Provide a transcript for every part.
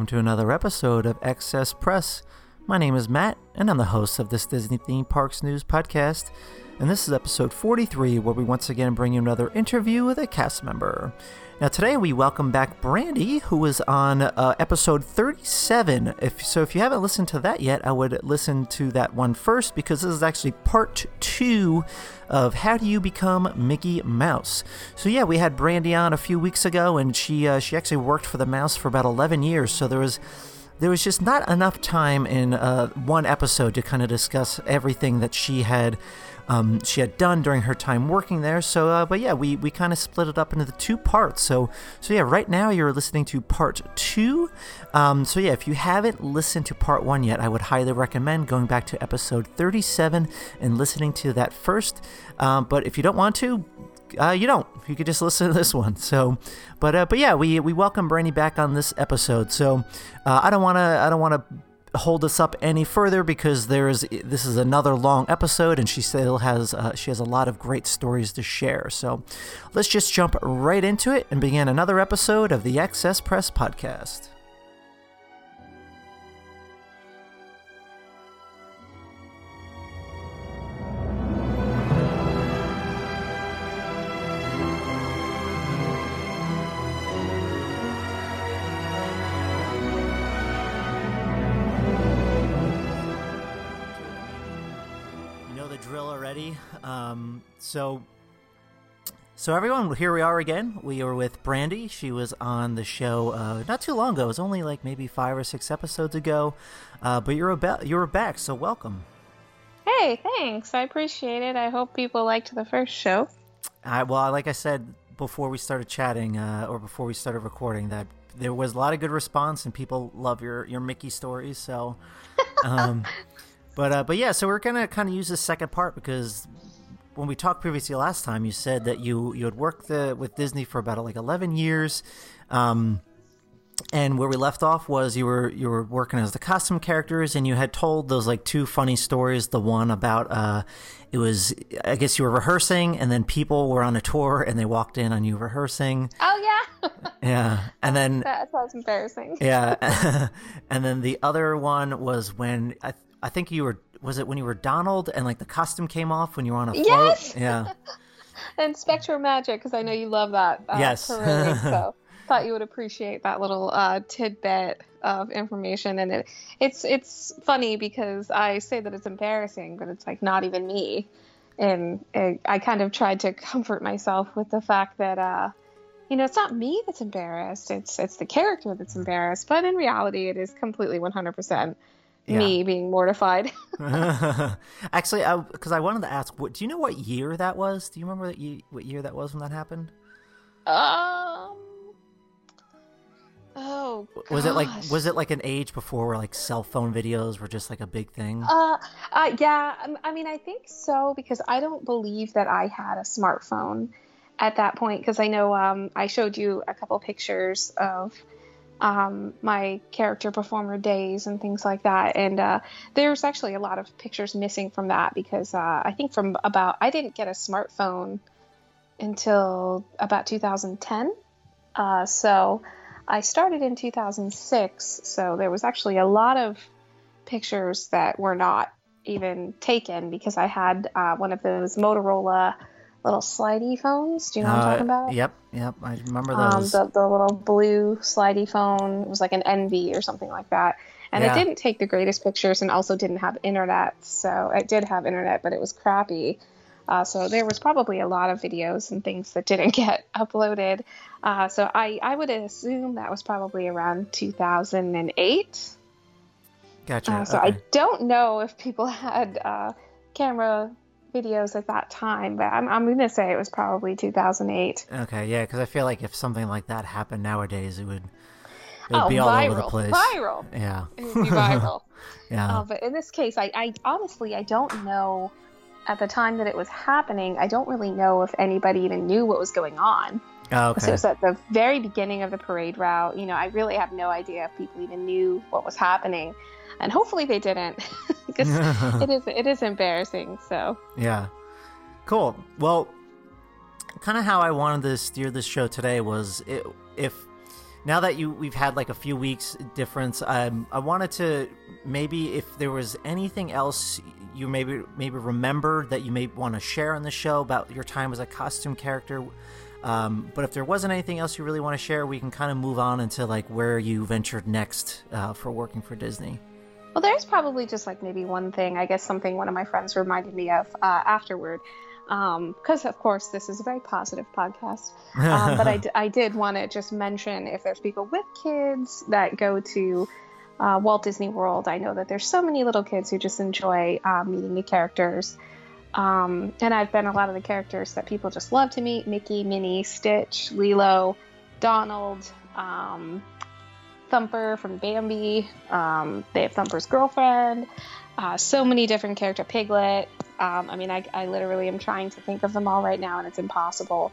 Welcome to another episode of Excess Press. My name is Matt, and I'm the host of this Disney Theme Parks News podcast. And this is episode 43, where we once again bring you another interview with a cast member. Now, today we welcome back Brandy, who was on uh, episode 37. If so, if you haven't listened to that yet, I would listen to that one first because this is actually part two of How Do You Become Mickey Mouse. So yeah, we had Brandy on a few weeks ago, and she uh, she actually worked for the mouse for about 11 years. So there was there was just not enough time in uh, one episode to kind of discuss everything that she had um, she had done during her time working there. So, uh, but yeah, we, we kind of split it up into the two parts. So, so yeah, right now you're listening to part two. Um, so yeah, if you haven't listened to part one yet, I would highly recommend going back to episode 37 and listening to that first. Um, but if you don't want to, uh, you don't. You could just listen to this one. So, but uh, but yeah, we we welcome Brandy back on this episode. So, uh, I don't want to I don't want to hold us up any further because there is this is another long episode and she still has uh, she has a lot of great stories to share. So let's just jump right into it and begin another episode of the excess press podcast Um, so, so everyone, here we are again. We are with Brandy. She was on the show uh, not too long ago. It was only like maybe five or six episodes ago. Uh, but you're about you're back, so welcome. Hey, thanks. I appreciate it. I hope people liked the first show. I, well, like I said before we started chatting, uh, or before we started recording, that there was a lot of good response and people love your your Mickey stories. So, um, but uh, but yeah, so we're gonna kind of use the second part because when we talked previously last time, you said that you you had worked the, with Disney for about like eleven years. Um, and where we left off was you were you were working as the costume characters, and you had told those like two funny stories. The one about uh, it was I guess you were rehearsing, and then people were on a tour, and they walked in on you rehearsing. Oh yeah, Yeah, and then that sounds embarrassing. yeah, and then the other one was when I I think you were was it when you were Donald, and like the costume came off when you were on a float. Yes! Yeah. And SpectroMagic, because I know you love that. Uh, Yes. parade, so thought you would appreciate that little uh, tidbit of information. And it, it's it's funny because I say that it's embarrassing, but it's like not even me. And it, I kind of tried to comfort myself with the fact that. Uh, you know, it's not me that's embarrassed. It's it's the character that's embarrassed. But in reality, it is completely 100% me being mortified. Actually, because I, wanted to ask, what, do you know what year that was? Do you remember that ye- what year that was when that happened? Um. Oh. Was it like was it like an age before where like cell phone videos were just like a big thing? Uh, uh, yeah. um, I mean, I think so because I don't believe that I had a smartphone at that point because I know um, I showed you a couple pictures of um, my character performer days and things like that, and uh, there's actually a lot of pictures missing from that because uh, I think from about I didn't get a smartphone until about 2010. Uh, so I started in 2006. So there was actually a lot of pictures that were not even taken because I had uh, one of those Motorola little slidey phones. Do you know what I'm Uh, talking about? Yep, yep. I remember Um, those. the, the little blue slidey phone. It was like an Envy or something like that. And Yeah. it didn't take the greatest pictures and also didn't have internet. So it did have internet, but it was crappy. Uh, so there was probably a lot of videos and things that didn't get uploaded. Uh, so I, I would assume that was probably around 2008. Gotcha. Uh, so okay. I don't know if people had uh, camera videos at that time, but I'm, I'm going to say it was probably 2008. Okay, yeah, because I feel like if something like that happened nowadays, it would, it would oh, be all viral. over the place. Viral. Yeah. It would be viral. Yeah. Uh, but in this case, I, I honestly I don't know at the time that it was happening. I don't really know if anybody even knew what was going on. oh, So okay. it was at the very beginning of the parade route. You know, I really have no idea if people even knew what was happening, and hopefully they didn't, because it is it is embarrassing. So Yeah. Cool. Well, kind of how I wanted to steer this show today was it, if now that you we've had like a few weeks difference, um, I wanted to maybe if there was anything else you maybe maybe remember that you may want to share on the show about your time as a costume character. Um, but if there wasn't anything else you really want to share, we can kind of move on into like where you ventured next uh, for working for Disney. Well, there's probably just like maybe one thing, I guess something one of my friends reminded me of uh, afterward. Because, of course, this is a very positive podcast. Um, but I, d- I did want to just mention if there's people with kids that go to uh, Walt Disney World, I know that there's so many little kids who just enjoy um, meeting the characters. Um, and I've been a lot of the characters that people just love to meet Mickey, Minnie, Stitch, Lilo, Donald. Um, Thumper from Bambi. Um, they have Thumper's girlfriend. Uh, so many different character. Piglet. Um, I mean, I, I literally am trying to think of them all right now, and it's impossible.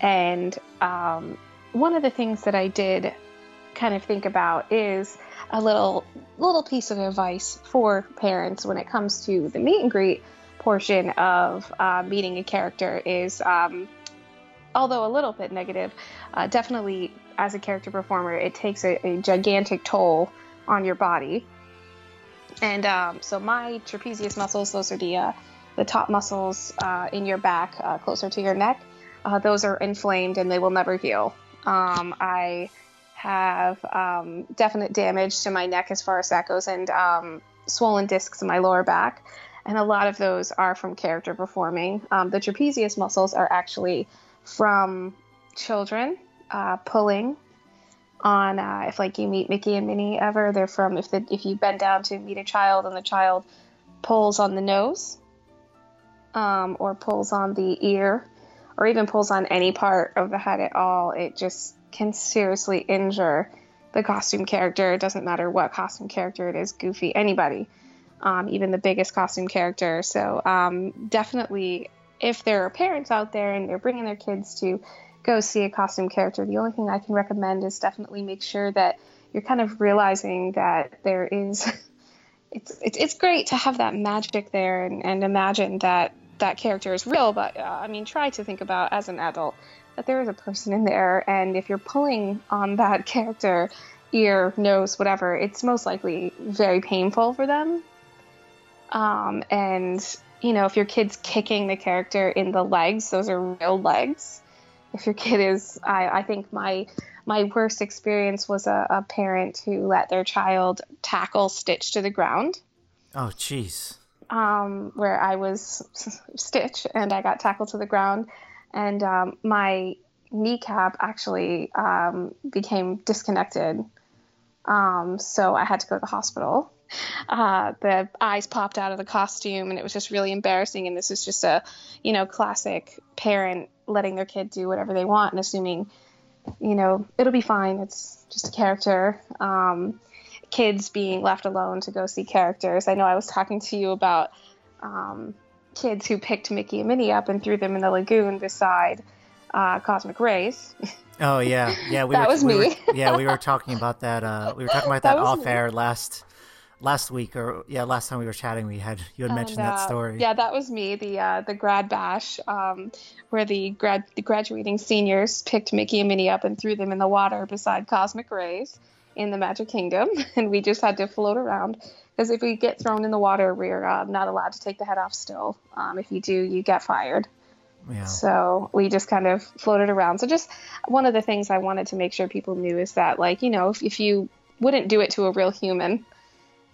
And um, one of the things that I did kind of think about is a little little piece of advice for parents when it comes to the meet and greet portion of uh, meeting a character is um, although a little bit negative uh, definitely as a character performer it takes a, a gigantic toll on your body. And um, so my trapezius muscles those are the uh, the top muscles uh, in your back uh, closer to your neck uh, those are inflamed and they will never heal. Um, i have um, definite damage to my neck as far as that goes and um, swollen discs in my lower back. And a lot of those are from character performing. Um, the trapezius muscles are actually from children uh, pulling on uh, if like you meet Mickey and Minnie ever they're from if the if you bend down to meet a child and the child pulls on the nose um, or pulls on the ear or even pulls on any part of the head at all it just can seriously injure the costume character. It doesn't matter what costume character it is goofy anybody um, even the biggest costume character. So um, definitely if there are parents out there and they're bringing their kids to go see a costume character, the only thing I can recommend is definitely make sure that you're kind of realizing that there is. It's it's, it's great to have that magic there and, and imagine that that character is real, but uh, I mean, try to think about as an adult that there is a person in there, and if you're pulling on that character, ear, nose, whatever, it's most likely very painful for them. Um, and you know, if your kid's kicking the character in the legs, those are real legs. If your kid is, I, I think my my worst experience was a, a parent who let their child tackle Stitch to the ground. Oh, jeez. Um, where I was Stitch and I got tackled to the ground, and um, my kneecap actually um, became disconnected. Um, so I had to go to the hospital. Uh, the eyes popped out of the costume, and it was just really embarrassing. And this is just a, you know, classic parent letting their kid do whatever they want and assuming, you know, it'll be fine. It's just a character. Um, kids being left alone to go see characters. I know I was talking to you about um, kids who picked Mickey and Minnie up and threw them in the lagoon beside uh, Cosmic Rays. Oh yeah, yeah. We That were, was we me. Were, yeah, we were talking about that. Uh, we were talking about That that, off me. air last last week, or yeah, last time we were chatting, we had you had mentioned And, that uh, story. Yeah, that was me. The uh, the grad bash, um, where the grad the graduating seniors picked Mickey and Minnie up and threw them in the water beside Cosmic Rays in the Magic Kingdom, and we just had to float around because if we get thrown in the water, we're uh, not allowed to take the head off. Still, um, if you do, you get fired. Yeah. So we just kind of floated around. So just one of the things I wanted to make sure people knew is that, like, you know, if, if you wouldn't do it to a real human,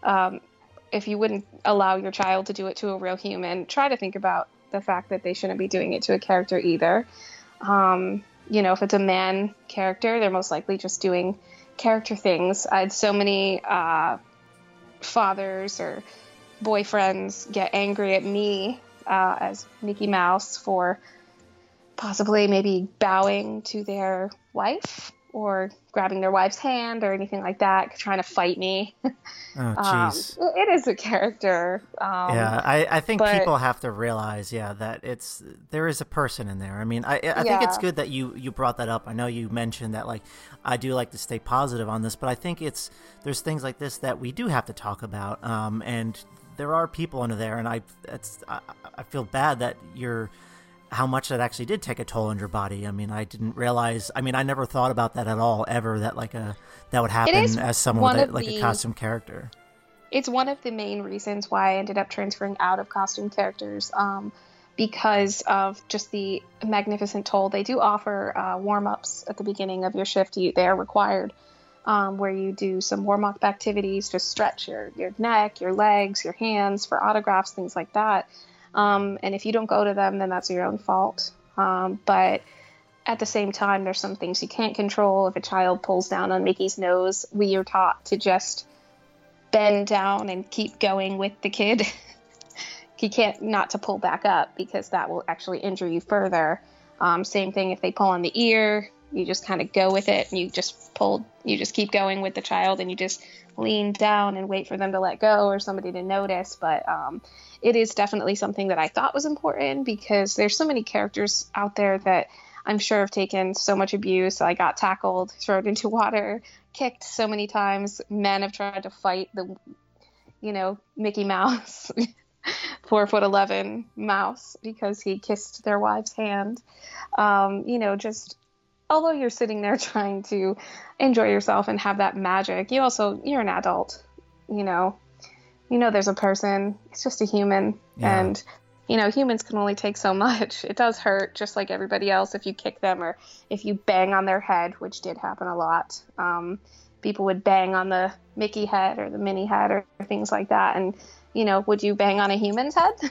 um, if you wouldn't allow your child to do it to a real human, try to think about the fact that they shouldn't be doing it to a character either. Um, you know, if it's a man character, they're most likely just doing character things. I had so many uh, fathers or boyfriends get angry at me uh, as Mickey Mouse for possibly maybe bowing to their wife or grabbing their wife's hand or anything like that, trying to fight me. Oh, Um, jeez. it is a character. Um, yeah, I, I think but- people have to realize, yeah, that it's there is a person in there. I mean, I I think it's good that you you brought that up. I know you mentioned that, like, I do like to stay positive on this, but I think it's there's things like this that we do have to talk about. Um, and there are people under there, and I it's I, I feel bad that you're how much that actually did take a toll on your body. I mean, I didn't realize. I mean, I never thought about that at all ever. That like a that would happen as someone one with a, like a costume character. it's one of the main reasons why I ended up transferring out of costume characters um, because of just the magnificent toll. They do offer uh, warm ups at the beginning of your shift, you, they are required. Um, where you do some warm up activities to stretch your, your neck, your legs, your hands for autographs, things like that. Um, and if you don't go to them, then that's your own fault. Um, but at the same time, there's some things you can't control. If a child pulls down on Mickey's nose, we are taught to just bend down and keep going with the kid. he can't not to pull back up because that will actually injure you further. Um, same thing if they pull on the ear, you just kind of go with it and you just pull, you just keep going with the child and you just lean down and wait for them to let go or somebody to notice. But um, it is definitely something that I thought was important because there's so many characters out there that I'm sure have taken so much abuse. I got tackled, thrown into water, kicked so many times. Men have tried to fight the, you know, Mickey Mouse, four foot eleven mouse because he kissed their wife's hand. Um, you know, just although you're sitting there trying to enjoy yourself and have that magic, you also you're an adult. You know, you know there's a person. It's just a human, Yeah. and you know humans can only take so much. It does hurt, just like everybody else, if you kick them or if you bang on their head, which did happen a lot. Um, people would bang on the Mickey head or the Minnie head or things like that, and you know, would you bang on a human's head?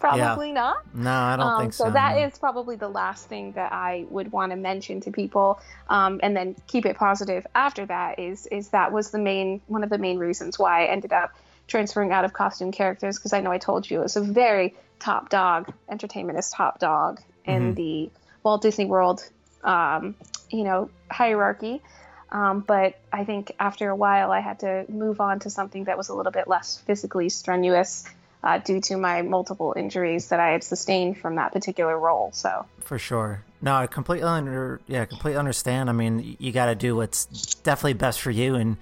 Probably not. No, I don't Um, think so. so that no. is probably the last thing that I would want to mention to people, um, and then keep it positive after that. Is is that was the main one of the main reasons why I ended up transferring out of costume characters because I know I told you it was a very top dog. Entertainment is top dog in Mhm. the Walt Disney World, um, you know, hierarchy. Um, but I think after a while, I had to move on to something that was a little bit less physically strenuous uh, due to my multiple injuries that I had sustained from that particular role. So, For sure. No, I completely under yeah, completely understand. I mean, you got to do what's definitely best for you, and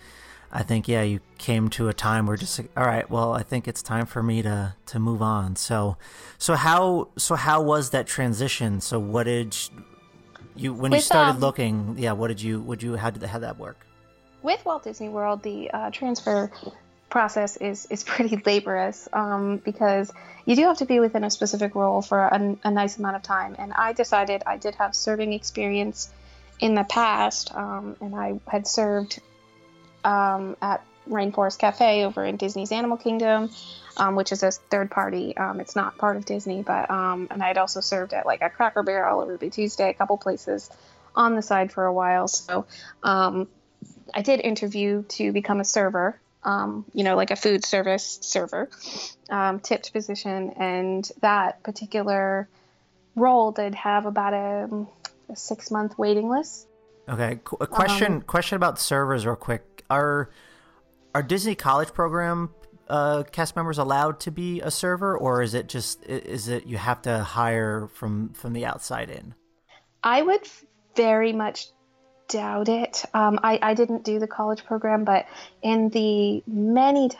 I think yeah, you came to a time where just like, all right, well, I think it's time for me to to move on. So, so how so how was that transition? So, what did you when you started um, looking? Yeah, what did you would you how did how did that work? with Walt Disney World, the uh, transfer process is is pretty laborious um, because you do have to be within a specific role for a, a nice amount of time. And I decided I did have serving experience in the past, um, and I had served um, at Rainforest Cafe over in Disney's Animal Kingdom, um, which is a third party. Um, it's not part of Disney, but um, and I'd also served at like a Cracker Barrel or Ruby Tuesday, a couple places on the side for a while. So um, I did interview to become a server, um, you know, like a food service server, um, tipped position, and that particular role did have about a, a six month waiting list. Okay, a question question about servers, real quick. Are are Disney College Program uh, cast members allowed to be a server, or is it just is it you have to hire from from the outside in? I would very much doubt it. Um, I, I didn't do the college program, but in the many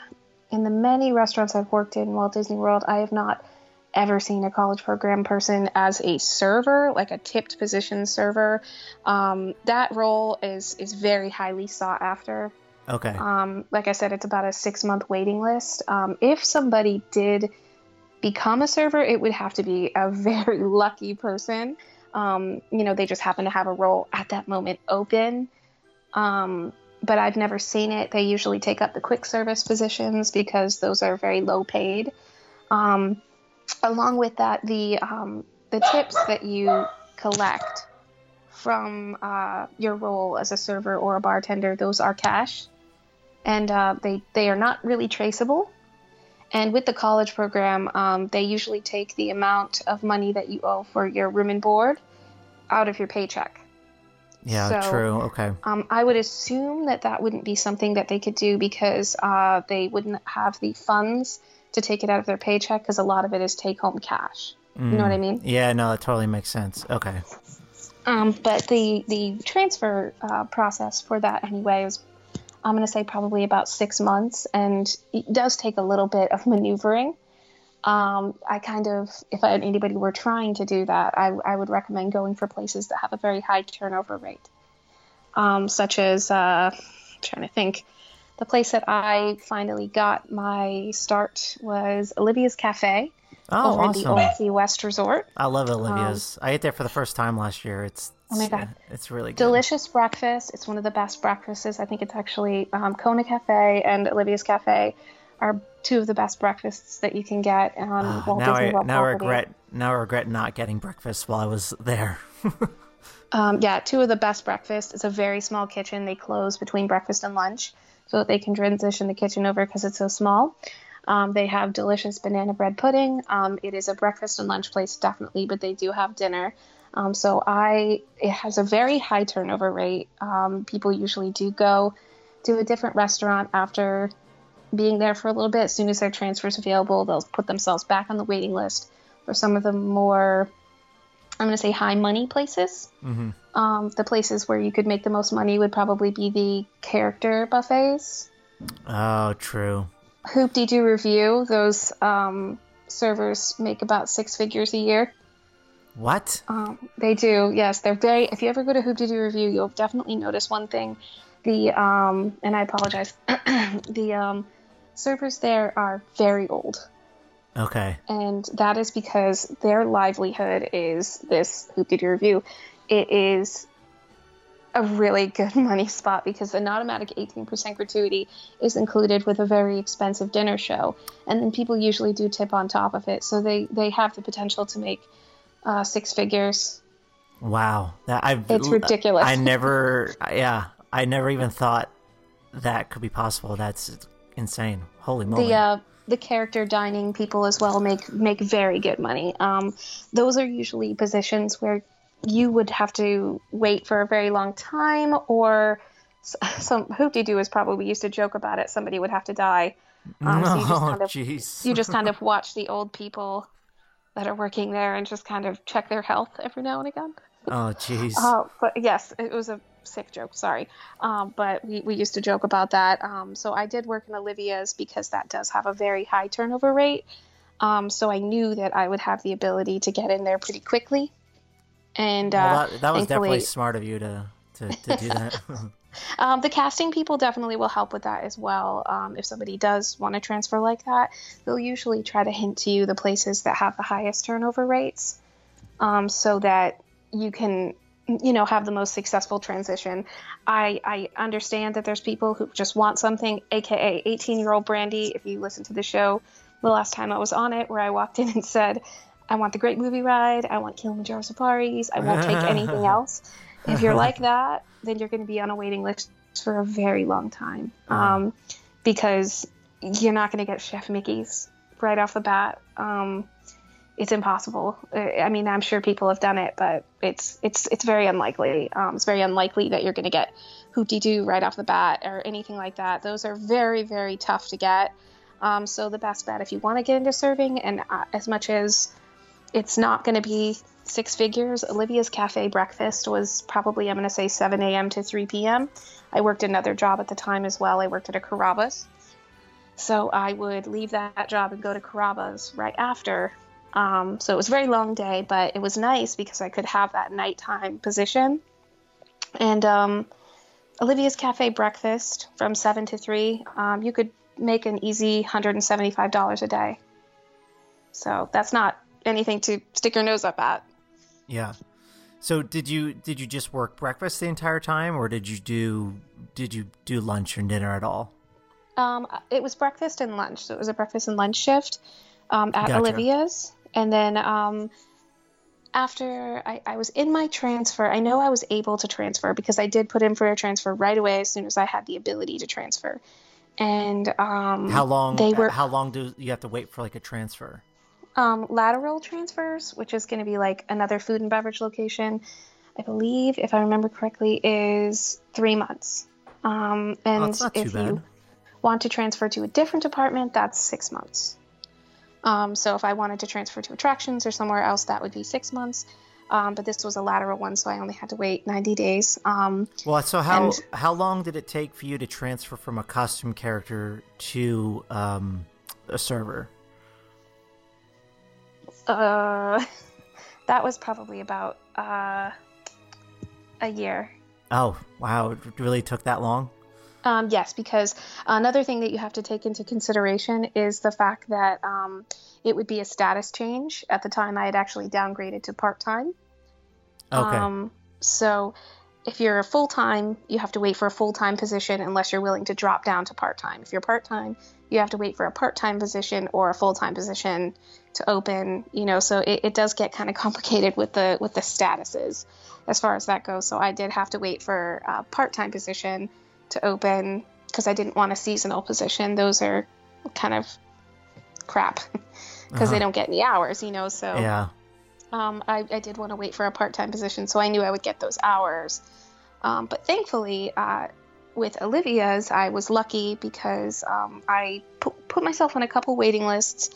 in the many restaurants I've worked in Walt Disney World, I have not ever seen a college program person as a server, like a tipped position server. Um, that role is is very highly sought after. Okay, Um, like I said, it's about a six month waiting list. Um, if somebody did become a server, it would have to be a very lucky person. Um, you know, they just happen to have a role at that moment open. Um, but I've never seen it. They usually take up the quick service positions because those are very low paid. Um, along with that, the um, the tips that you collect from uh, your role as a server or a bartender, those are cash, and uh, they they are not really traceable. And with the college program, um, they usually take the amount of money that you owe for your room and board out of your paycheck. Yeah, So, true. Okay. Um, I would assume that that wouldn't be something that they could do because uh, they wouldn't have the funds to take it out of their paycheck because a lot of it is take home cash. You know what I mean? Yeah, no, that totally makes sense. Okay. Um, but the the transfer uh, process for that anyway is, I'm going to say probably about six months, and it does take a little bit of maneuvering. Um, I kind of, if I, anybody were trying to do that, I, I would recommend going for places that have a very high turnover rate, um, such as uh, I'm trying to think. The place that I finally got my start was Olivia's Cafe Oh, over at the awesome. Old Key West Resort. I love Olivia's. I ate there for the first time last year. It's Um, Oh my God. it's really good. delicious breakfast. It's one of the best breakfasts. I think it's actually um, Kona Cafe and Olivia's Cafe are two of the best breakfasts that you can get on Ah, Walt now Disney I World now property. regret now I regret not getting breakfast while I was there. Um, yeah, two of the best breakfasts. It's a very small kitchen. They close between breakfast and lunch so that they can transition the kitchen over because it's so small. Um, they have delicious banana bread pudding. Um, it is a breakfast and lunch place, definitely, but they do have dinner. Um, so I, it has a very high turnover rate. Um, people usually do go to a different restaurant after being there for a little bit. As soon as their transfer is available, they'll put themselves back on the waiting list for some of the more, I'm going to say, high money places. hmm Um, the places where you could make the most money would probably be the character buffets. Oh, true. Hoop-Dee-Doo Revue, those um, servers make about six figures a year. What? Um, they do, yes. They're very. If you ever go to Hoop Doo Revue, you'll definitely notice one thing. The um, and I apologize. the um, servers there are very old, Okay. and that is because their livelihood is this Hoop Doo Revue. It is a really good money spot because an automatic 18% gratuity is included with a very expensive dinner show, and then people usually do tip on top of it, so they they have the potential to make uh, six figures. Wow. That I It's ridiculous. I never yeah, I never even thought that could be possible. That's insane. Holy moly. The uh, the character dining people as well make make very good money. Um, those are usually positions where you would have to wait for a very long time, or some Hoop-Dee-Doo is probably we used to joke about it. Somebody would have to die. Um, so you just oh, kind of jeez. you just kind of watch the old people that are working there and just kind of check their health every now and again. oh, jeez. Uh, but yes, it was a sick joke. Sorry, um, but we, we used to joke about that. Um, so I did work in Olivia's because that does have a very high turnover rate. Um, so I knew that I would have the ability to get in there pretty quickly. And uh, Well, that, that was definitely smart of you to to, to do that. um, the casting people definitely will help with that as well. Um, if somebody does want to transfer like that, they'll usually try to hint to you the places that have the highest turnover rates, um, so that you can, you know, have the most successful transition. I I understand that there's people who just want something, aka 18 year old Brandy. If you listen to the show, the last time I was on it, where I walked in and said, I want the great movie ride, I want Kilimanjaro safaris, I won't take anything else. If you're like that, then you're going to be on a waiting list for a very long time um, because you're not going to get Chef Mickey's right off the bat. Um, it's impossible. I mean, I'm sure people have done it, but it's it's it's very unlikely. Um, it's very unlikely that you're going to get Hoop-Dee-Doo right off the bat or anything like that. Those are very very tough to get. Um, so the best bet if you want to get into serving, and uh, as much as it's not going to be six figures. Olivia's Cafe breakfast was probably, I'm going to say, 7 a.m. to 3 p.m. I worked another job at the time as well. I worked at a Carrabba's. So I would leave that job and go to Carrabba's right after. Um, so it was a very long day, but it was nice because I could have that nighttime position. And um, Olivia's Cafe breakfast from 7 to 3, um, you could make an easy $175 a day. So that's not anything to stick your nose up at. yeah. So did you did you just work breakfast the entire time, or did you do did you do lunch and dinner at all? Um, it was breakfast and lunch, so it was a breakfast and lunch shift um, at Gotcha. Olivia's. and then um, after I, I was in my transfer, I know I was able to transfer because I did put in for a transfer right away as soon as I had the ability to transfer. And um, How long? they were How long do you have to wait for like a transfer? Um, lateral transfers, which is going to be like another food and beverage location. I believe, if I remember correctly, is three months. Um, and Oh, that's not too if bad. you want to transfer to a different department, that's six months. Um, so if I wanted to transfer to attractions or somewhere else, that would be six months. Um, but this was a lateral one, so I only had to wait 90 days. Um, Well, so how And- how long did it take for you to transfer from a costume character to um, a server? Uh, that was probably about uh, a year. Oh, wow! It really took that long. Um, yes, because another thing that you have to take into consideration is the fact that um, it would be a status change. At the time, I had actually downgraded to part time. Okay. Um, so if you're a full time, you have to wait for a full time position unless you're willing to drop down to part time. If you're part time, you have to wait for a part time position or a full time position to open. You know, so it, it does get kind of complicated with the with the statuses as far as that goes. So I did have to wait for a part time position to open because I didn't want a seasonal position. Those are kind of crap because Uh-huh. they don't get any hours. You know, so yeah. um, I, I did want to wait for a part-time position, so I knew I would get those hours. Um, but thankfully, uh, with Olivia's, I was lucky because um, I pu- put myself on a couple waiting lists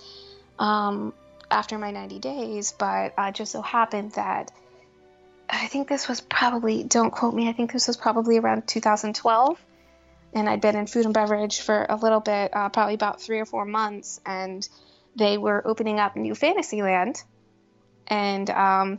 um, after my 90 days. But uh, just so happened that I think this was probably don't quote me. I think this was probably around 2012, and I'd been in food and beverage for a little bit, uh, probably about three or four months, and they were opening up New Fantasyland and um,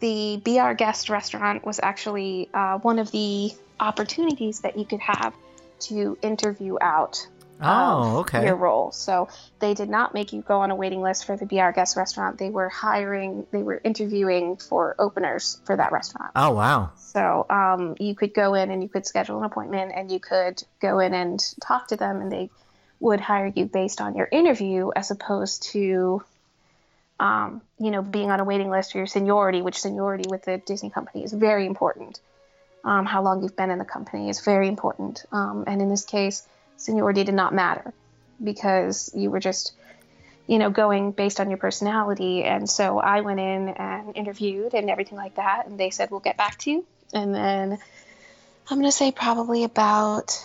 the Be Our Guest restaurant was actually uh, one of the opportunities that you could have to interview out Oh, of okay. your role. So they did not make you go on a waiting list for the Be Our Guest restaurant. They were hiring, they were interviewing for openers for that restaurant. Oh, wow. So um, you could go in and you could schedule an appointment and you could go in and talk to them and they would hire you based on your interview as opposed to, um, you know, being on a waiting list or your seniority, which seniority with the Disney company is very important. Um, how long you've been in the company is very important. Um, and in this case, seniority did not matter because you were just, you know, going based on your personality. And so I went in and interviewed and everything like that. And they said, we'll get back to you. And then I'm going to say probably about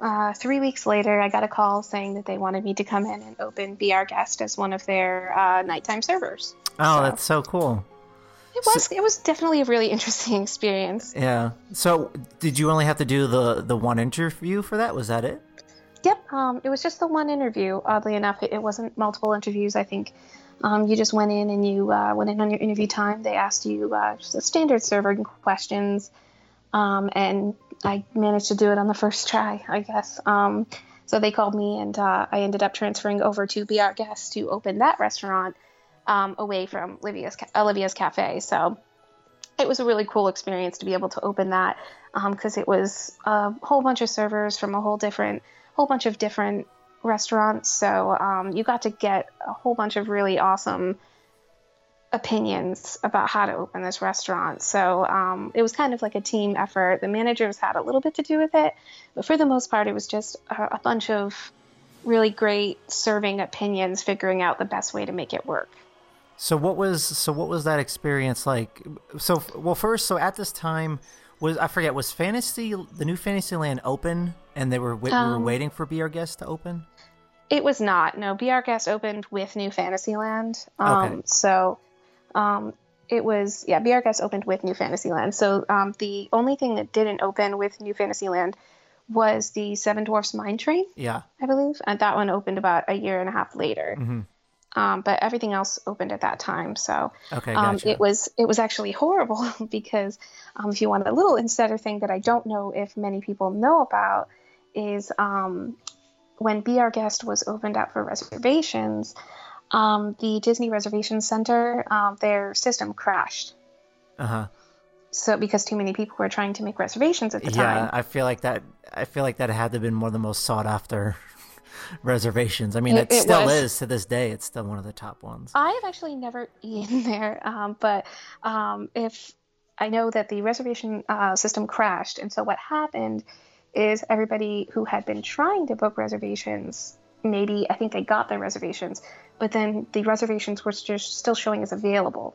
uh, three weeks later, I got a call saying that they wanted me to come in and open Be Our Guest as one of their uh, nighttime servers. Oh, So- that's so cool. It was it was definitely a really interesting experience. Yeah. So, did you only have to do the the one interview for that? Was that it? Yep, um, it was just the one interview. Oddly enough, it, it wasn't multiple interviews. I think um, you just went in and you uh, went in on your interview time. They asked you uh, just a standard server questions, um, and I managed to do it on the first try, I guess. Um, so they called me, and uh, I ended up transferring over to Be Our Guest to open that restaurant um, away from Olivia's Olivia's Cafe. So it was a really cool experience to be able to open that because it was a whole bunch of servers from a whole different whole bunch of different restaurants so um, you got to get a whole bunch of really awesome opinions about how to open this restaurant. So um, it was kind of like a team effort. The managers had a little bit to do with it but for the most part it was just a, a bunch of really great serving opinions figuring out the best way to make it work. So what was so what was that experience like? So well, first, so at this time was I forget was Fantasy the new Fantasyland open and they were we were Um, waiting for Be Our Guest to open. It was not. No, Be Our Guest opened with New Fantasyland. Um, Okay. So um, it was, yeah, Be Our Guest opened with New Fantasyland. So um, the only thing that didn't open with New Fantasyland was the Seven Dwarfs Mine Train, Yeah. I believe. And that one opened about a year and a half later. hmm Um, but everything else opened at that time. So Okay, um, it was it was actually horrible because um, if you want a little insider thing that I don't know if many people know about is um, when Be Our Guest was opened up for reservations, um, the Disney Reservation Center um, their system crashed. Uh huh. So because too many people were trying to make reservations at the Yeah, time. Yeah, I feel like that. I feel like that had to have been one of the most sought after reservations. I mean, it, It- still was. is to this day. It's still one of the top ones. I have actually never eaten there, um, but um, if I know that the reservation uh, system crashed, and so what happened is everybody who had been trying to book reservations, maybe I think they got their reservations, but then the reservations were just still showing as available.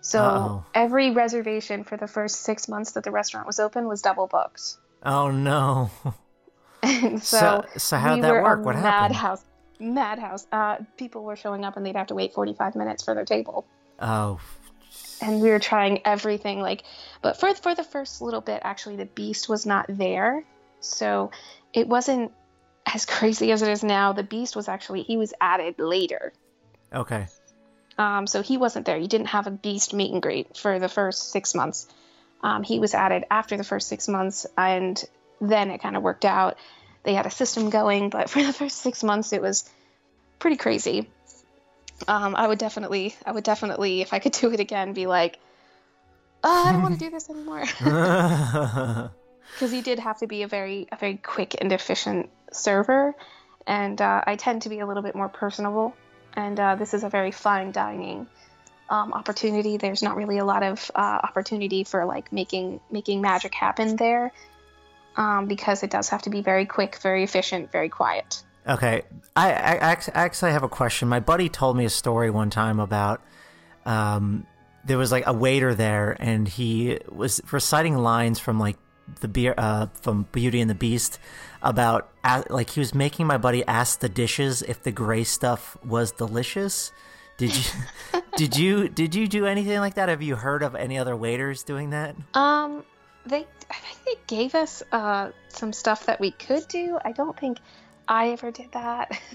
So Uh-oh. every reservation for the first six months that the restaurant was open was double booked. Oh no. And so, So- so how'd we that work? What happened? Madhouse. Madhouse. Uh, people were showing up and they'd have to wait 45 minutes for their table. Oh. and we were trying everything like but for for the first little bit actually the beast was not there so it wasn't as crazy as it is now the beast was actually he was added later Okay. um, so he wasn't there you didn't have a beast meet and greet for the first six months um, he was added after the first six months and then it kind of worked out. They had a system going but for the first six months it was pretty crazy. Um, i would definitely i would definitely if i could do it again be like oh, i don't want to do this anymore. Because he did have to be a very a very quick and efficient server and uh, i tend to be a little bit more personable and uh, this is a very fine dining um, opportunity. There's not really a lot of uh, opportunity for like making making magic happen there um, because it does have to be very quick very efficient very quiet Okay, I, I, I actually have a question. My buddy told me a story one time about um, there was like a waiter there, and he was reciting lines from like the beer uh, from Beauty and the Beast about like he was making my buddy ask the dishes if the gray stuff was delicious. Did you did you did you do anything like that? Have you heard of any other waiters doing that? Um, they I think they gave us uh some stuff that we could do. I don't think I ever did that.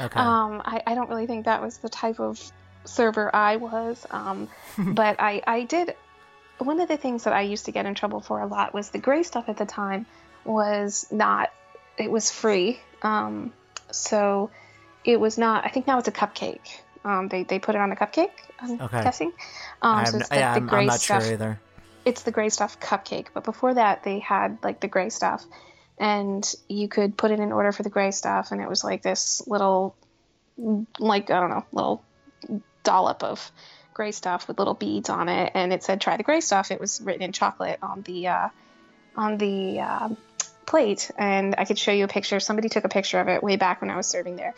Okay. um, I, I don't really think that was the type of server I was. Um, but I I did. One of the things that I used to get in trouble for a lot was the gray stuff at the time was not. It was free. Um, so it was not. I think now it's a cupcake. Um, they they put it on a cupcake. I'm Okay. guessing. Um, I'm, so it's the, yeah, the I'm, gray I'm not stuff sure either. It's the gray stuff cupcake but before that they had like the gray stuff. And you could put in an order for the gray stuff and it was like this little like i don't know little dollop of gray stuff with little beads on it and it said try the gray stuff. It was written in chocolate on the uh, on the uh, plate and i could show you a picture. Somebody took a picture of it way back when i was serving there.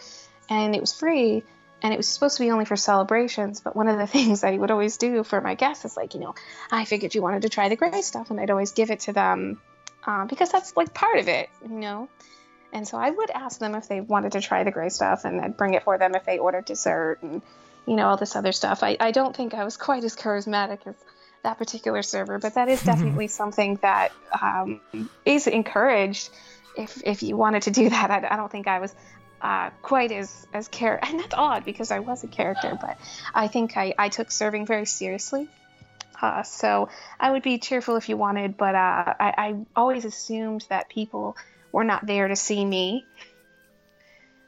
And it was free and it was supposed to be only for celebrations but one of the things he would always do for my guests is like you know i figured you wanted to try the gray stuff and i'd always give it to them uh, because that's like part of it you know? And so i would ask them if they wanted to try the gray stuff and i'd bring it for them if they ordered dessert and you know all this other stuff. I, I don't think i was quite as charismatic as that particular server but that is definitely something that um, is encouraged if if you wanted to do that. I, I don't think i was uh, quite as as care and that's odd because I was a character, but I think I, I took serving very seriously. Uh, so I would be cheerful if you wanted, but uh, I, I always assumed that people were not there to see me.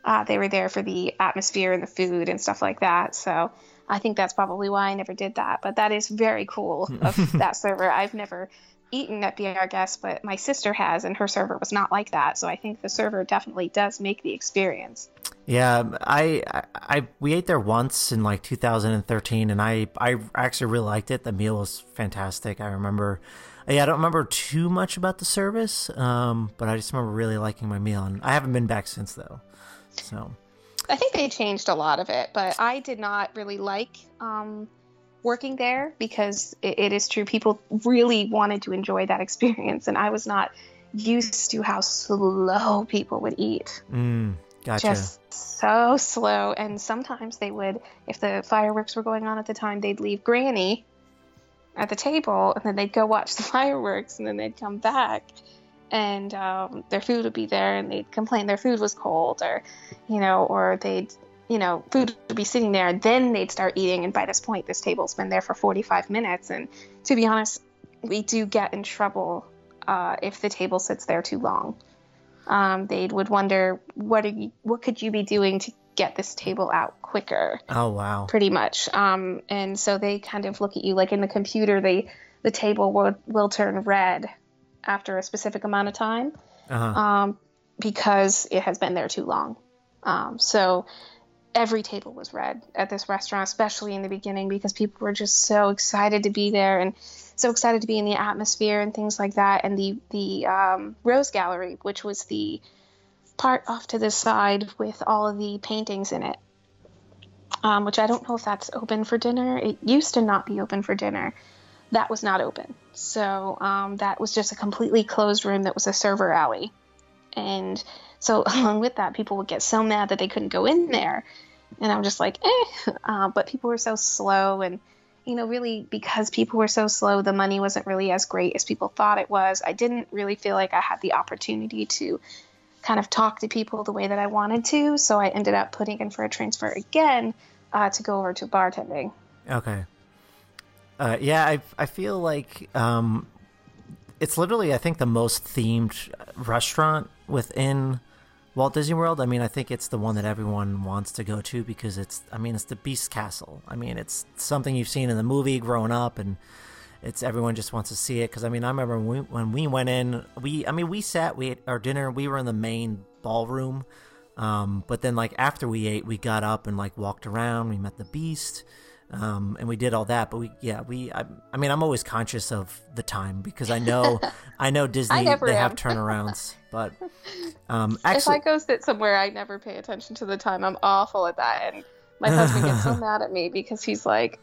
Uh, they were there for the atmosphere and the food and stuff like that. So I think that's probably why I never did that. But that is very cool of that server. I've never eaten at Be Our Guest, but my sister has, and her server was not like that. So I think the server definitely does make the experience. Yeah, I, I, I we ate there once in like 2013, and I, I actually really liked it. The meal was fantastic. I remember, yeah, I don't remember too much about the service, um, but I just remember really liking my meal, and I haven't been back since though. So, I think they changed a lot of it, but I did not really like um, working there because it, it is true people really wanted to enjoy that experience, and I was not used to how slow people would eat. mm, gotcha. Just so slow, and sometimes they would, if the fireworks were going on at the time, they'd leave Granny at the table, and then they'd go watch the fireworks, and then they'd come back, and um, their food would be there, and they'd complain their food was cold, or you know, or they'd you know, food would be sitting there, and then they'd start eating, and by this point, this table's been there for 45 minutes, and to be honest, we do get in trouble uh, if the table sits there too long. Um, they would wonder what are you, what could you be doing to get this table out quicker? oh wow. Pretty much. Um, and so they kind of look at you like in the computer, they the table will will turn red after a specific amount of time. Uh-huh. Um, because it has been there too long. Um, so every table was red at this restaurant, especially in the beginning, because people were just so excited to be there and so excited to be in the atmosphere and things like that. And the the um, Rose Gallery, which was the part off to the side with all of the paintings in it, um, which I don't know if that's open for dinner. It used to not be open for dinner. That was not open. So um, that was just a completely closed room that was a server alley. And so along with that, people would get so mad that they couldn't go in there. And I'm just like, eh. Uh, but people were so slow. And, you know, really because people were so slow, the money wasn't really as great as people thought it was. I didn't really feel like I had the opportunity to kind of talk to people the way that I wanted to. So I ended up putting in for a transfer again uh, to go over to bartending. Okay. Uh, yeah, I I feel like um, it's literally I think the most themed restaurant within Walt Disney World. I mean, I think it's the one that everyone wants to go to because it's I mean it's the Beast Castle. I mean it's something you've seen in the movie growing up and it's everyone just wants to see it because I mean I remember when we, when we went in we I mean we sat we ate our dinner we were in the main ballroom um, but then like after we ate we got up and like walked around we met the beast um, and we did all that but we yeah we I, I mean I'm always conscious of the time because I know I know Disney I they am. have turnarounds but um if I go sit somewhere, I never pay attention to the time. I'm awful at that. And my husband gets so mad at me because he's like,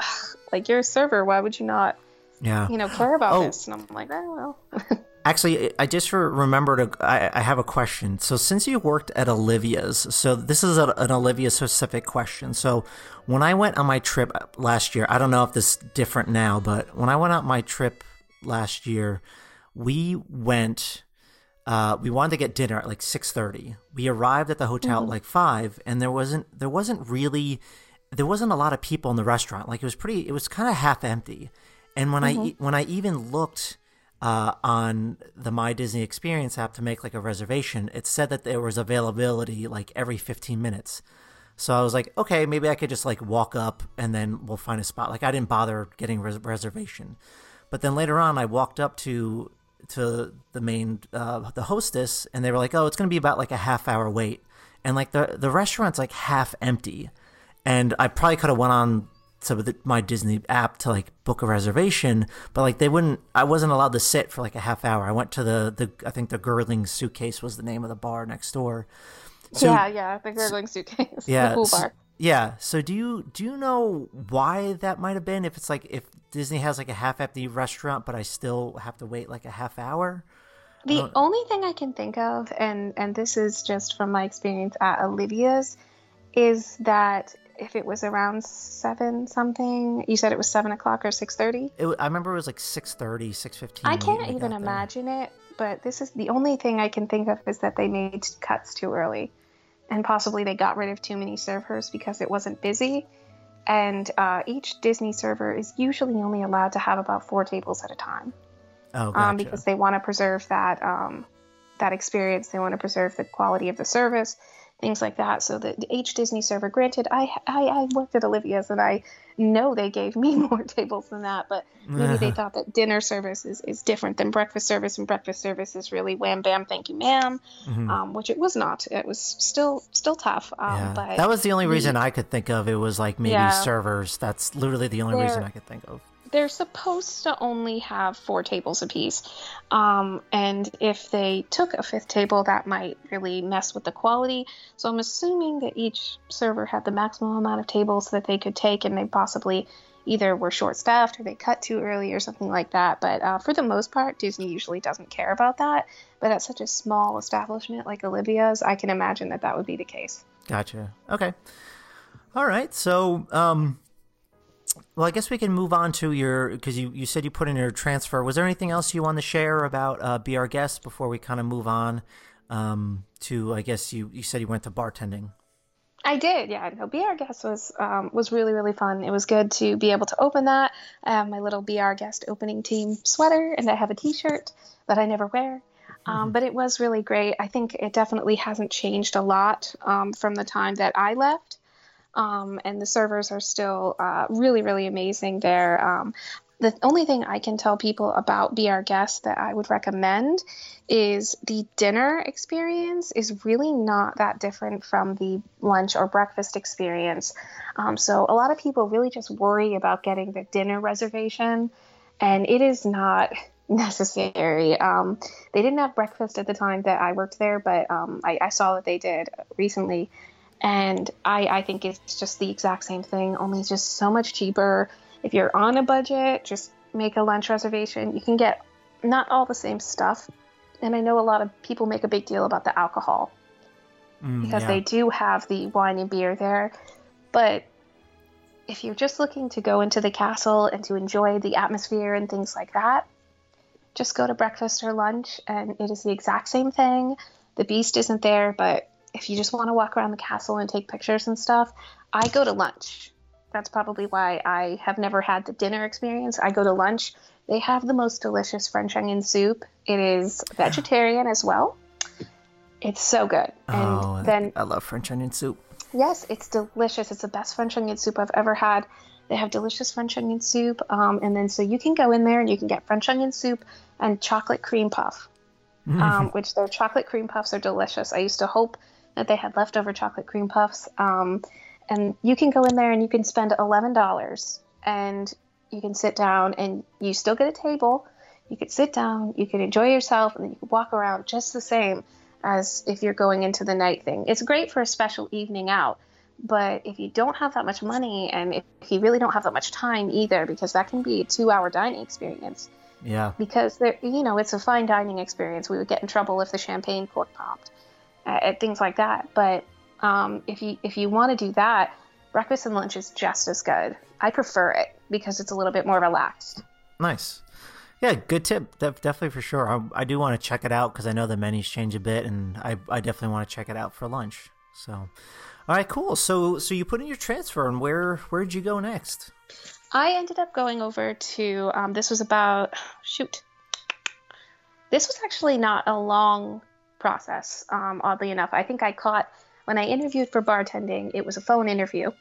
like you're a server. Why would you not, yeah you know, care about Oh. this? And I'm like, oh well. Actually, I just remembered. A, I, I have a question. So, since you worked at Olivia's, so this is a, an Olivia specific question. So, when I went on my trip last year, I don't know if this is different now, but when I went on my trip last year, we went. Uh, we wanted to get dinner at like six thirty. We arrived at the hotel at like five, and there wasn't there wasn't really there wasn't a lot of people in the restaurant. Like it was pretty. It was kind of half empty. And when I when I even looked uh, on the My Disney Experience app to make like a reservation, it said that there was availability like every 15 minutes. So I was like, okay, maybe I could just like walk up and then we'll find a spot. Like I didn't bother getting res- reservation, but then later on, I walked up to to the main uh, the hostess, and they were like, oh, it's gonna be about like a half hour wait, and like the the restaurant's like half empty, and I probably could have went on to the, my Disney app to like book a reservation, but like they wouldn't. I wasn't allowed to sit for like a half hour. I went to the the I think the Gurgling Suitcase was the name of the bar next door. So- yeah, yeah, the gurgling suitcase. Yeah, the bar. yeah. So do you do you know why that might have been? If it's like if Disney has like a half empty restaurant, but I still have to wait like a half hour. The only thing I can think of, and and this is just from my experience at Olivia's, is that if it was around seven something, you said it was seven o'clock or six thirty. I remember it was like six thirty, six fifteen. I can't even there. imagine it, but this is the only thing I can think of is that they made cuts too early, and possibly they got rid of too many servers because it wasn't busy. And uh, each Disney server is usually only allowed to have about four tables at a time. Oh, gotcha. um, because they want to preserve that um, that experience. They want to preserve the quality of the service, things like that. So the, the H Disney server, granted, I, I I worked at Olivia's and I know they gave me more tables than that, but maybe they thought that dinner service is, is different than breakfast service, and breakfast service is really wham bam, thank you, ma'am, Mhm. um, which it was not. It was still still tough. Um, yeah. but that was the only reason I could think of. It was like maybe Yeah. servers. That's literally the only reason I could think of. They're supposed to only have four tables apiece. Um, and if they took a fifth table, that might really mess with the quality. So I'm assuming that each server had the maximum amount of tables that they could take, and they possibly either were short staffed or they cut too early or something like that. But uh, for the most part, Disney usually doesn't care about that. But at such a small establishment like Olivia's, I can imagine that that would be the case. Gotcha. Okay. All right. So, um, well, I guess we can move on to your because you, you said you put in your transfer. Was there anything else you want to share about uh, Be Our Guest before we kind of move on um, to? I guess you, you said you went to bartending. I did, yeah. No, Be Our Guest was um, was really really fun. It was good to be able to open that. I have my little Be Our Guest opening team sweater, and I have a T-shirt that I never wear. Um, But it was really great. I think it definitely hasn't changed a lot um, from the time that I left. Um, and the servers are still uh, really, really amazing there. Um, the only thing I can tell people about Be Our Guest that I would recommend is the dinner experience is really not that different from the lunch or breakfast experience. Um, so a lot of people really just worry about getting the dinner reservation, and it is not necessary. Um, they didn't have breakfast at the time that I worked there, but um, I, I, saw that they did recently, and I, I think it's just the exact same thing, only it's just so much cheaper if you're on a budget, just make a lunch reservation. You can get not all the same stuff. And I know a lot of people make a big deal about the alcohol mm, because yeah. they do have the wine and beer there. But if you're just looking to go into the castle and to enjoy the atmosphere and things like that, just go to breakfast or lunch and it is the exact same thing. The beast isn't there, but if you just want to walk around the castle and take pictures and stuff, I go to lunch that's probably why I have never had the dinner experience. I go to lunch. They have the most delicious French onion soup. It is vegetarian as well. It's so good. And oh, then I love French onion soup. Yes, it's delicious. It's the best French onion soup I've ever had. They have delicious French onion soup, um, and then so you can go in there and you can get French onion soup and chocolate cream puff, um, which their chocolate cream puffs are delicious. I used to hope that they had leftover chocolate cream puffs. Um, and you can go in there and you can spend $11 and you can sit down and you still get a table. You could sit down, you could enjoy yourself, and then you can walk around just the same as if you're going into the night thing. It's great for a special evening out, but if you don't have that much money and if you really don't have that much time either, because that can be a two hour dining experience. Yeah. Because there, you know, it's a fine dining experience. We would get in trouble if the champagne cork popped, uh, things like that. But um, if you if you want to do that, breakfast and lunch is just as good. I prefer it because it's a little bit more relaxed. Nice. Yeah, good tip. De- definitely for sure. I, I do want to check it out because I know the menus change a bit, and I, I definitely want to check it out for lunch. So, all right, cool. So so you put in your transfer, and where where did you go next? I ended up going over to. Um, this was about shoot. This was actually not a long process. Um, oddly enough, I think I caught when I interviewed for bartending, it was a phone interview.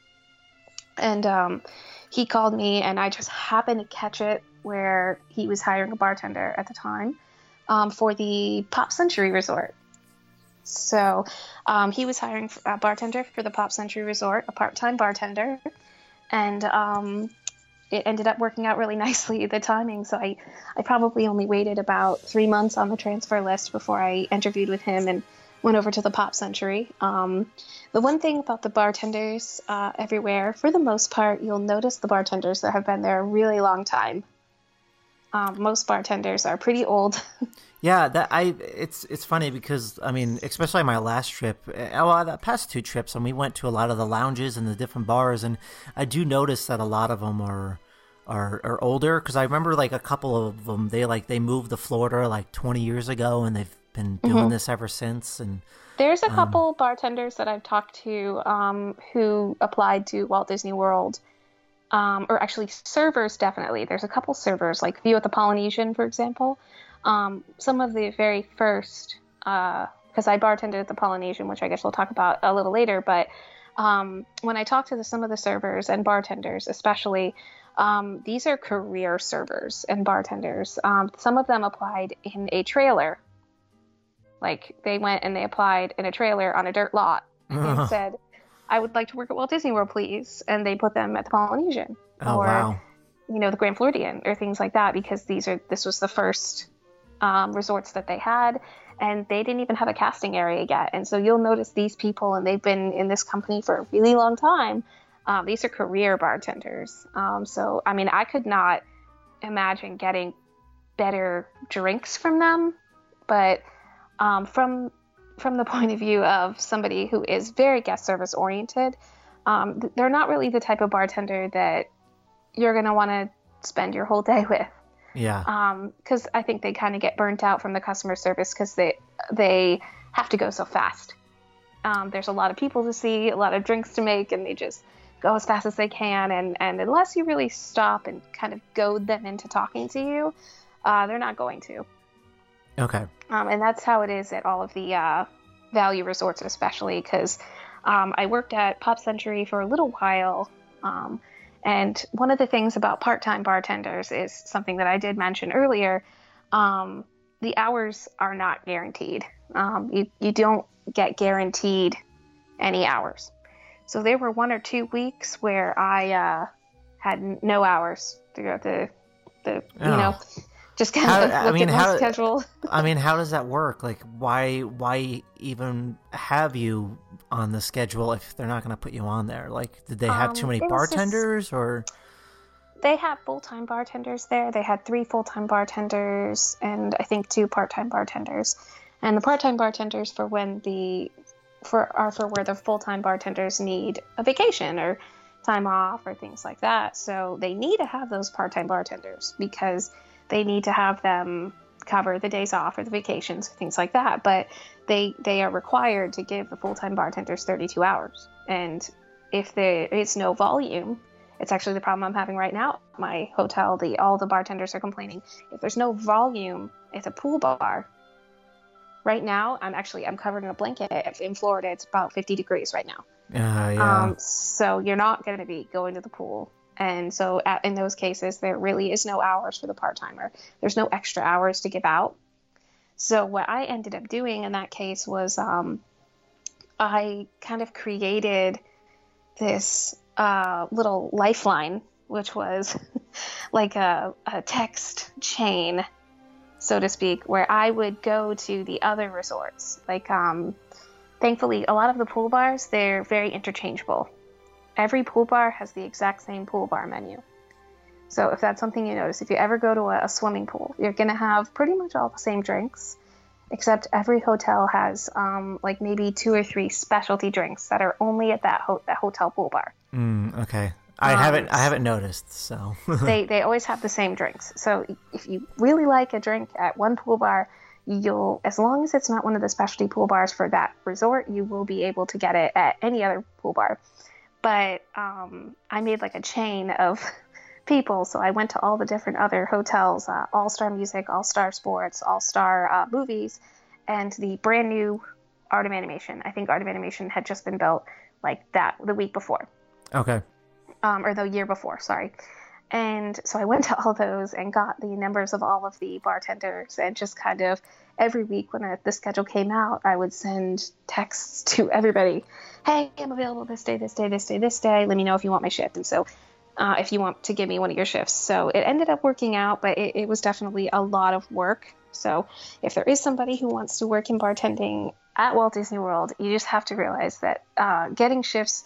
And um, he called me, and I just happened to catch it where he was hiring a bartender at the time um, for the Pop Century Resort. So um, he was hiring a bartender for the Pop Century Resort, a part time bartender. And um, it ended up working out really nicely, the timing. So I, I probably only waited about three months on the transfer list before I interviewed with him. And went over to the Pop Century. Um, the one thing about the bartenders uh, everywhere, for the most part, you'll notice the bartenders that have been there a really long time. Um, most bartenders are pretty old. yeah, that I it's it's funny because I mean, especially my last trip, eh, well, the past two trips, and we went to a lot of the lounges and the different bars, and I do notice that a lot of them are are, are older because I remember like a couple of them they like they moved to Florida like 20 years ago and they've been doing mm-hmm. this ever since. And there's a um, couple bartenders that I've talked to um, who applied to Walt Disney World, um, or actually servers definitely. There's a couple servers like View at the Polynesian, for example. Um, some of the very first, because uh, I bartended at the Polynesian, which I guess we'll talk about a little later, but. Um, when I talk to the, some of the servers and bartenders, especially, um, these are career servers and bartenders. Um, some of them applied in a trailer like they went and they applied in a trailer on a dirt lot and said, "I would like to work at Walt Disney World, please," and they put them at the Polynesian oh, or wow. you know the Grand Floridian or things like that because these are this was the first um, resorts that they had and they didn't even have a casting area yet. And so you'll notice these people, and they've been in this company for a really long time. Um, these are career bartenders. Um, so, I mean, I could not imagine getting better drinks from them, but um, from from the point of view of somebody who is very guest service oriented, um, they're not really the type of bartender that you're going to want to spend your whole day with. Yeah. Because um, I think they kind of get burnt out from the customer service because they they have to go so fast. Um, there's a lot of people to see, a lot of drinks to make, and they just go as fast as they can. And, and unless you really stop and kind of goad them into talking to you, uh, they're not going to. Okay. Um, and that's how it is at all of the uh, value resorts, especially because um, I worked at Pop Century for a little while. Um, And one of the things about part time bartenders is something that I did mention earlier. Um, the hours are not guaranteed. Um, you, you don't get guaranteed any hours. So there were one or two weeks where I uh, had no hours throughout the, the Oh. you know, just kind How- of I mean, at my how- schedule. I mean, how does that work? Like, why why even have you on the schedule if they're not going to put you on there? Like, did they have too Um, many it was just- bartenders, or they have full-time bartenders there they had three full-time bartenders and i think two part-time bartenders and the part-time bartenders for when the for are for where the full-time bartenders need a vacation or time off or things like that so they need to have those part-time bartenders because they need to have them cover the days off or the vacations things like that but they they are required to give the full-time bartenders 32 hours and if there is no volume it's actually the problem I'm having right now my hotel. The all the bartenders are complaining. If there's no volume, it's a pool bar. Right now, I'm actually I'm covered in a blanket. In Florida, it's about 50 degrees right now. uh, yeah, Um, so you're not going to be going to the pool. And so at, in those cases, there really is no hours for the part timer. There's no extra hours to give out. So what I ended up doing in that case was um, I kind of created this uh, little lifeline, which was like a, a text chain, so to speak, where I would go to the other resorts. Like, um, thankfully, a lot of the pool bars they're very interchangeable. Every pool bar has the exact same pool bar menu. So if that's something you notice, if you ever go to a, a swimming pool, you're gonna have pretty much all the same drinks, except every hotel has um, like maybe two or three specialty drinks that are only at that, ho- that hotel pool bar. mm, okay. I um, haven't I haven't noticed. So they they always have the same drinks. So if you really like a drink at one pool bar, you'll as long as it's not one of the specialty pool bars for that resort, you will be able to get it at any other pool bar. But um, I made like a chain of people, so I went to all the different other hotels, uh, All Star Music, All Star Sports, All Star uh, Movies, and the brand new Art of Animation. I think Art of Animation had just been built like that the week before okay. um, or the year before, sorry. And so I went to all those and got the numbers of all of the bartenders and just kind of every week when the- the schedule came out, I would send texts to everybody. Hey, I'm available this day, this day, this day, this day. Let me know if you want my shift. And so uh, if you want to give me one of your shifts. So it ended up working out, but it, it was definitely a lot of work. So if there is somebody who wants to work in bartending at Walt Disney World, you just have to realize that uh, getting shifts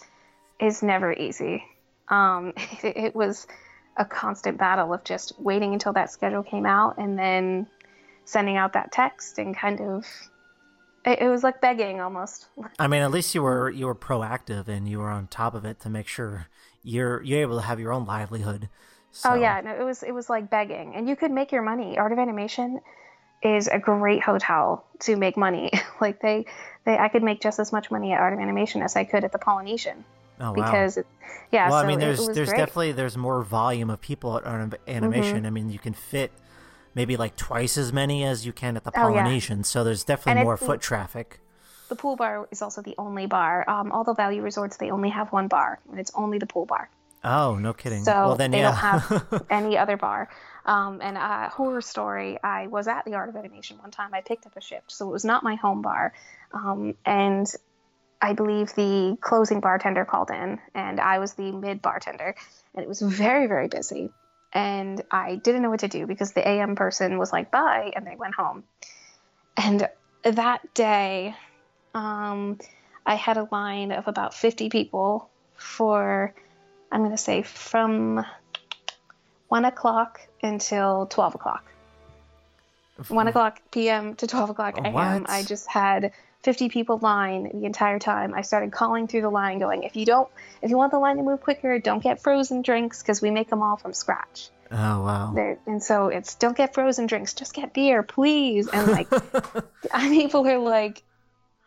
is never easy. Um, it, it was a constant battle of just waiting until that schedule came out and then sending out that text and kind of it, it was like begging almost. I mean, at least you were you were proactive and you were on top of it to make sure you're you're able to have your own livelihood. So, Oh yeah, no, it was it was like begging, and you could make your money. Art of Animation is a great hotel to make money. like they, they, I could make just as much money at Art of Animation as I could at the Polynesian Oh, wow. because, it, yeah. well, so I mean, there's there's great. Mm-hmm. definitely there's more volume of people at of animation. I mean, you can fit maybe like twice as many as you can at the Oh, yeah. Polynesian. So there's definitely And more foot traffic. the pool bar is also the only bar. Um, all the value resorts they only have one bar, and it's only the pool bar. Oh, no kidding. So well, then they yeah. don't have any other bar. Um, and uh, horror story, I was at the Art of Animation one time. I picked up a shift, so it was not my home bar. Um, and I believe the closing bartender called in, and I was the mid bartender, and it was very, very busy. And I didn't know what to do because the AM person was like, bye, and they went home. And that day, um, I had a line of about 50 people for, I'm going to say, from 1 o'clock until 12 o'clock. 1 o'clock p.m. to 12 o'clock a.m. I just had 50 people line the entire time. I started calling through the line going, if you don't, if you want the line to move quicker, don't get frozen drinks because we make them all from scratch. Oh wow. There, and so it's don't get frozen drinks, just get beer, please. And like, I people are like,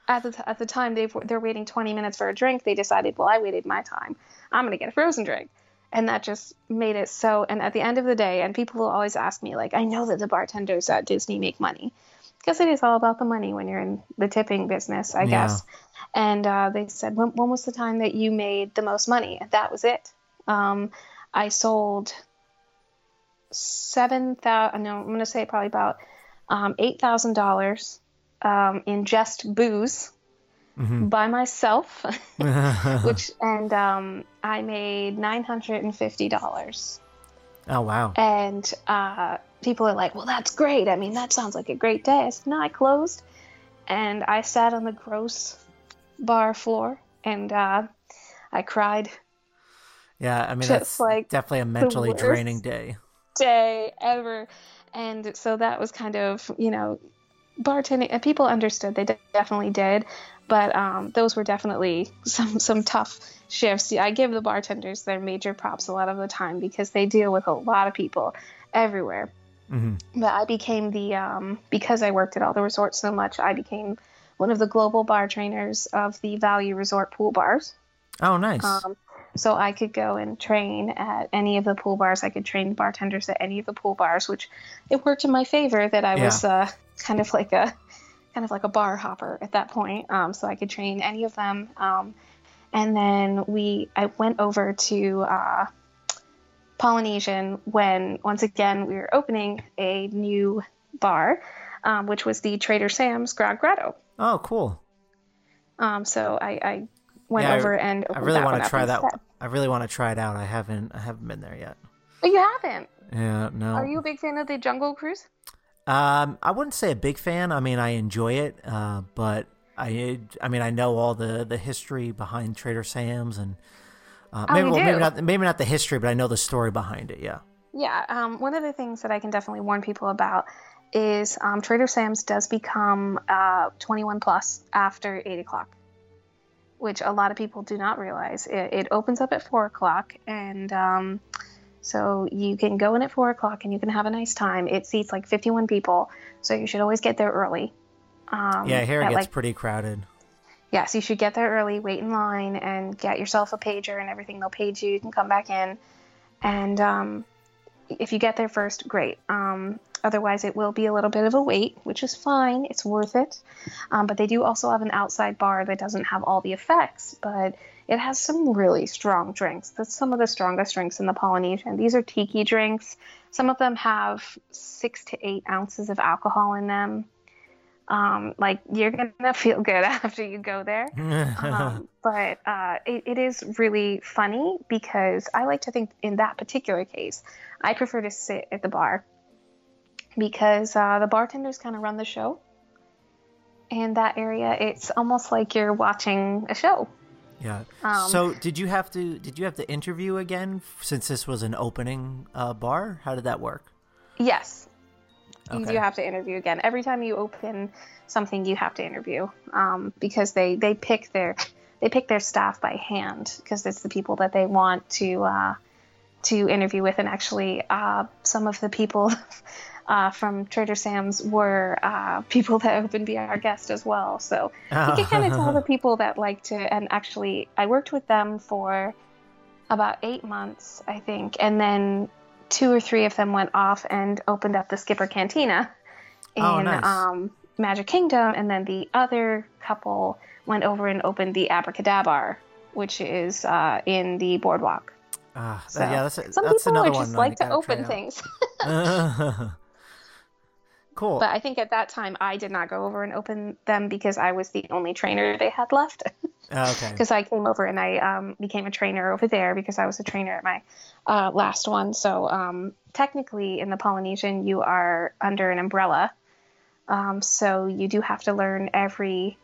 at the t- at the time they they're waiting 20 minutes for a drink. They decided, well, I waited my time. I'm gonna get a frozen drink, and that just made it so. And at the end of the day, and people will always ask me like, I know that the bartenders at Disney make money, because it is all about the money when you're in the tipping business, I yeah. guess. And uh, they said, when, when, was the time that you made the most money? And that was it. Um, I sold 7,000, uh, no, I'm going to say probably about um, $8,000 um, in just booze mm-hmm. by myself, which, and um, I made $950 oh wow. And uh, people are like, "Well, that's great. I mean, that sounds like a great day." I said, "No, I closed, and I sat on the gross bar floor, and uh, I cried Yeah, I mean just that's like definitely a mentally draining day. day ever. And so that was kind of, you know, bartending. And people understood, they de- definitely did. But um, those were definitely some some tough shifts. I give the bartenders their major props a lot of the time because they deal with a lot of people everywhere. hmm But I became the um, because I worked at all the resorts so much. I became one of the global bar trainers of the Value Resort pool bars. Oh, nice. Um, so I could go and train at any of the pool bars. I could train bartenders at any of the pool bars, which it worked in my favor that I was uh, kind of like a kind of like a bar hopper at that point. Um, so I could train any of them. Um, and then we I went over to uh, Polynesian when once again we were opening a new bar, um, which was the Trader Sam's Grog Grotto. oh, cool. Um, so I, I went Yeah, I- over and I really want to try that. instead. I really want to try it out. I haven't. I haven't been there yet. But you haven't. Yeah, no. Are you a big fan of the Jungle Cruise? Um, I wouldn't say a big fan. I mean, I enjoy it, uh, but I, I mean, I know all the the history behind Trader Sam's and uh, Oh, maybe you well, maybe not maybe not the history, but I know the story behind it. Yeah. Yeah. Um, one of the things that I can definitely warn people about is um, Trader Sam's does become uh, 21 plus after 8 o'clock, which a lot of people do not realize. It, it opens up at 4 o'clock, and um, so you can go in at 4 o'clock and you can have a nice time. It seats like 51 people, so you should always get there early. Um, yeah, here it gets like, pretty crowded. yes, you should get there early, wait in line, and get yourself a pager and everything. They'll page you. You can come back in, and um, if you get there first, great. Um, otherwise, it will be a little bit of a wait, which is fine. It's worth it. Um, but they do also have an outside bar that doesn't have all the effects, but it has some really strong drinks. That's some of the strongest drinks in the Polynesian. These are tiki drinks. Some of them have six to eight ounces of alcohol in them. Um, like you're gonna feel good after you go there um, but uh, it, it is really funny because I like to think in that particular case, I prefer to sit at the bar because uh, the bartenders kind of run the show. And that area, it's almost like you're watching a show. yeah. um, so, did you have to did you have to interview again since this was an opening uh, bar? How did that work? Yes, you do have to interview again. Every time you open something, you have to interview um, because they they pick their they pick their staff by hand because it's the people that they want to uh, to interview with. And actually, uh, some of the people uh, from Trader Sam's were uh, people that have been be our guest as well. So you can kind of tell the people that like to. And actually, I worked with them for about eight months, I think, and then two or three of them went off and opened up the Skipper Canteen in Oh, nice. um, Magic Kingdom, and then the other couple went over and opened the AbracadaBar, which is uh, in the Boardwalk. Ah, So yeah, that's a, some that's people another would just like to open things. cool. But I think at that time I did not go over and open them because I was the only trainer they had left. Ah, okay. because I came over and I um, became a trainer over there because I was a trainer at my uh, last one. So um, technically, in the Polynesian, you are under an umbrella. Um, so you do have to learn every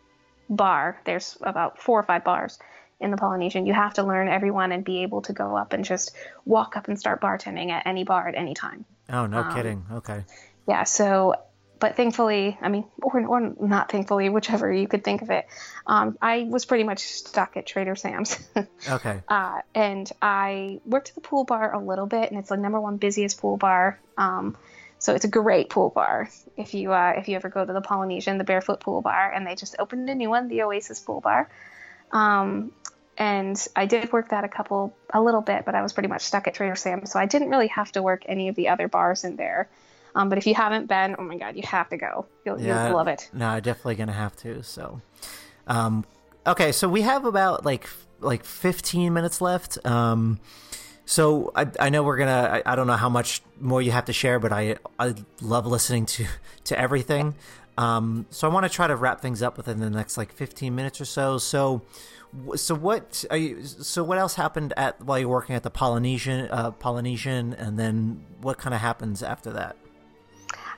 bar. There's about four or five bars in the Polynesian. You have to learn everyone and be able to go up and just walk up and start bartending at any bar at any time. Oh, no um, kidding. Okay. Yeah, so, but thankfully, I mean, or, or not thankfully, whichever you could think of it, um, I was pretty much stuck at Trader Sam's. Okay. uh, and I worked at the pool bar a little bit, and it's the number one busiest pool bar. Um, so it's a great pool bar. If you uh, if you ever go to the Polynesian, the Barefoot Pool Bar, and they just opened a new one, the Oasis Pool Bar. Um, and I did work that a couple, a little bit, but I was pretty much stuck at Trader Sam's, so I didn't really have to work any of the other bars in there. Um, but if you haven't been, oh my god, you have to go. You'll, Yeah. you'll love it. No, I'm definitely gonna have to. So, um, okay, so we have about like like 15 minutes left. Um, So I, I know we're gonna. I, I, don't know how much more you have to share, but I I love listening to to everything. Um, so I want to try to wrap things up within the next like 15 minutes or so. So so what are you, so what else happened at while you're working at the Polynesian uh, Polynesian, and then what kind of happens after that?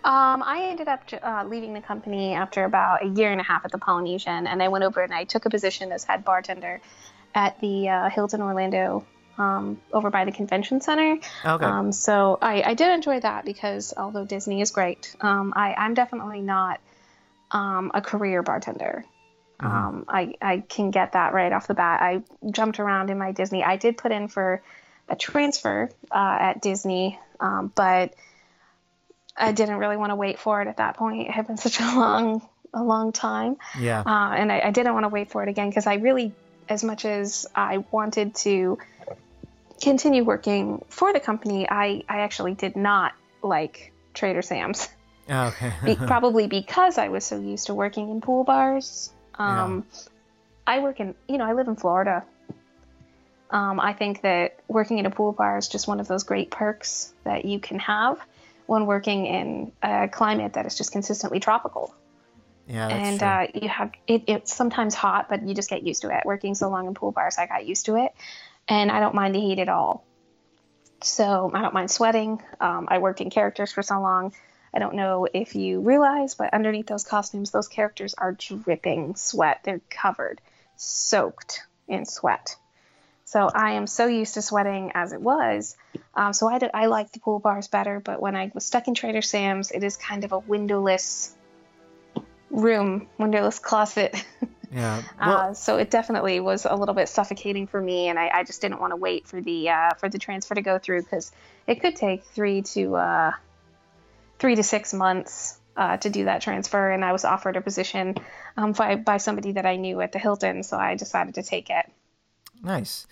Um, I ended up uh, leaving the company after about a year and a half at the Polynesian, and I went over and I took a position as head bartender at the uh, Hilton Orlando um, over by the convention center. Okay. Um, so I, I, did enjoy that because although Disney is great, um, I, am definitely not um, a career bartender. Mm-hmm. Um, I, I can get that right off the bat. I jumped around in my Disney. I did put in for a transfer uh, at Disney, um, but I didn't really want to wait for it at that point. It had been such a long, a long time. Yeah. Uh, and I, I, didn't want to wait for it again because I really, as much as I wanted to continue working for the company, I, I actually did not like Trader Sam's. Oh, okay. Be- probably because I was so used to working in pool bars um, yeah. I work in, you know, I live in Florida. Um, I think that working in a pool bar is just one of those great perks that you can have when working in a climate that is just consistently tropical. Yeah, and uh, you have it, it's sometimes hot, but you just get used to it. Working so long in pool bars, I got used to it, and I don't mind the heat at all. So I don't mind sweating. Um, I worked in characters for so long I don't know if you realize, but underneath those costumes, those characters are dripping sweat. They're covered, soaked in sweat. So I am so used to sweating as it was. Um, so I, did, I like the pool bars better, but when I was stuck in Trader Sam's, it is kind of a windowless room, windowless closet. Yeah. Uh, well, uh, so it definitely was a little bit suffocating for me, and I, I just didn't want to wait for the uh, for the transfer to go through because it could take three to uh, three to six months uh, to do that transfer, and I was offered a position um, by, by somebody that I knew at the Hilton, so I decided to take it. Nice.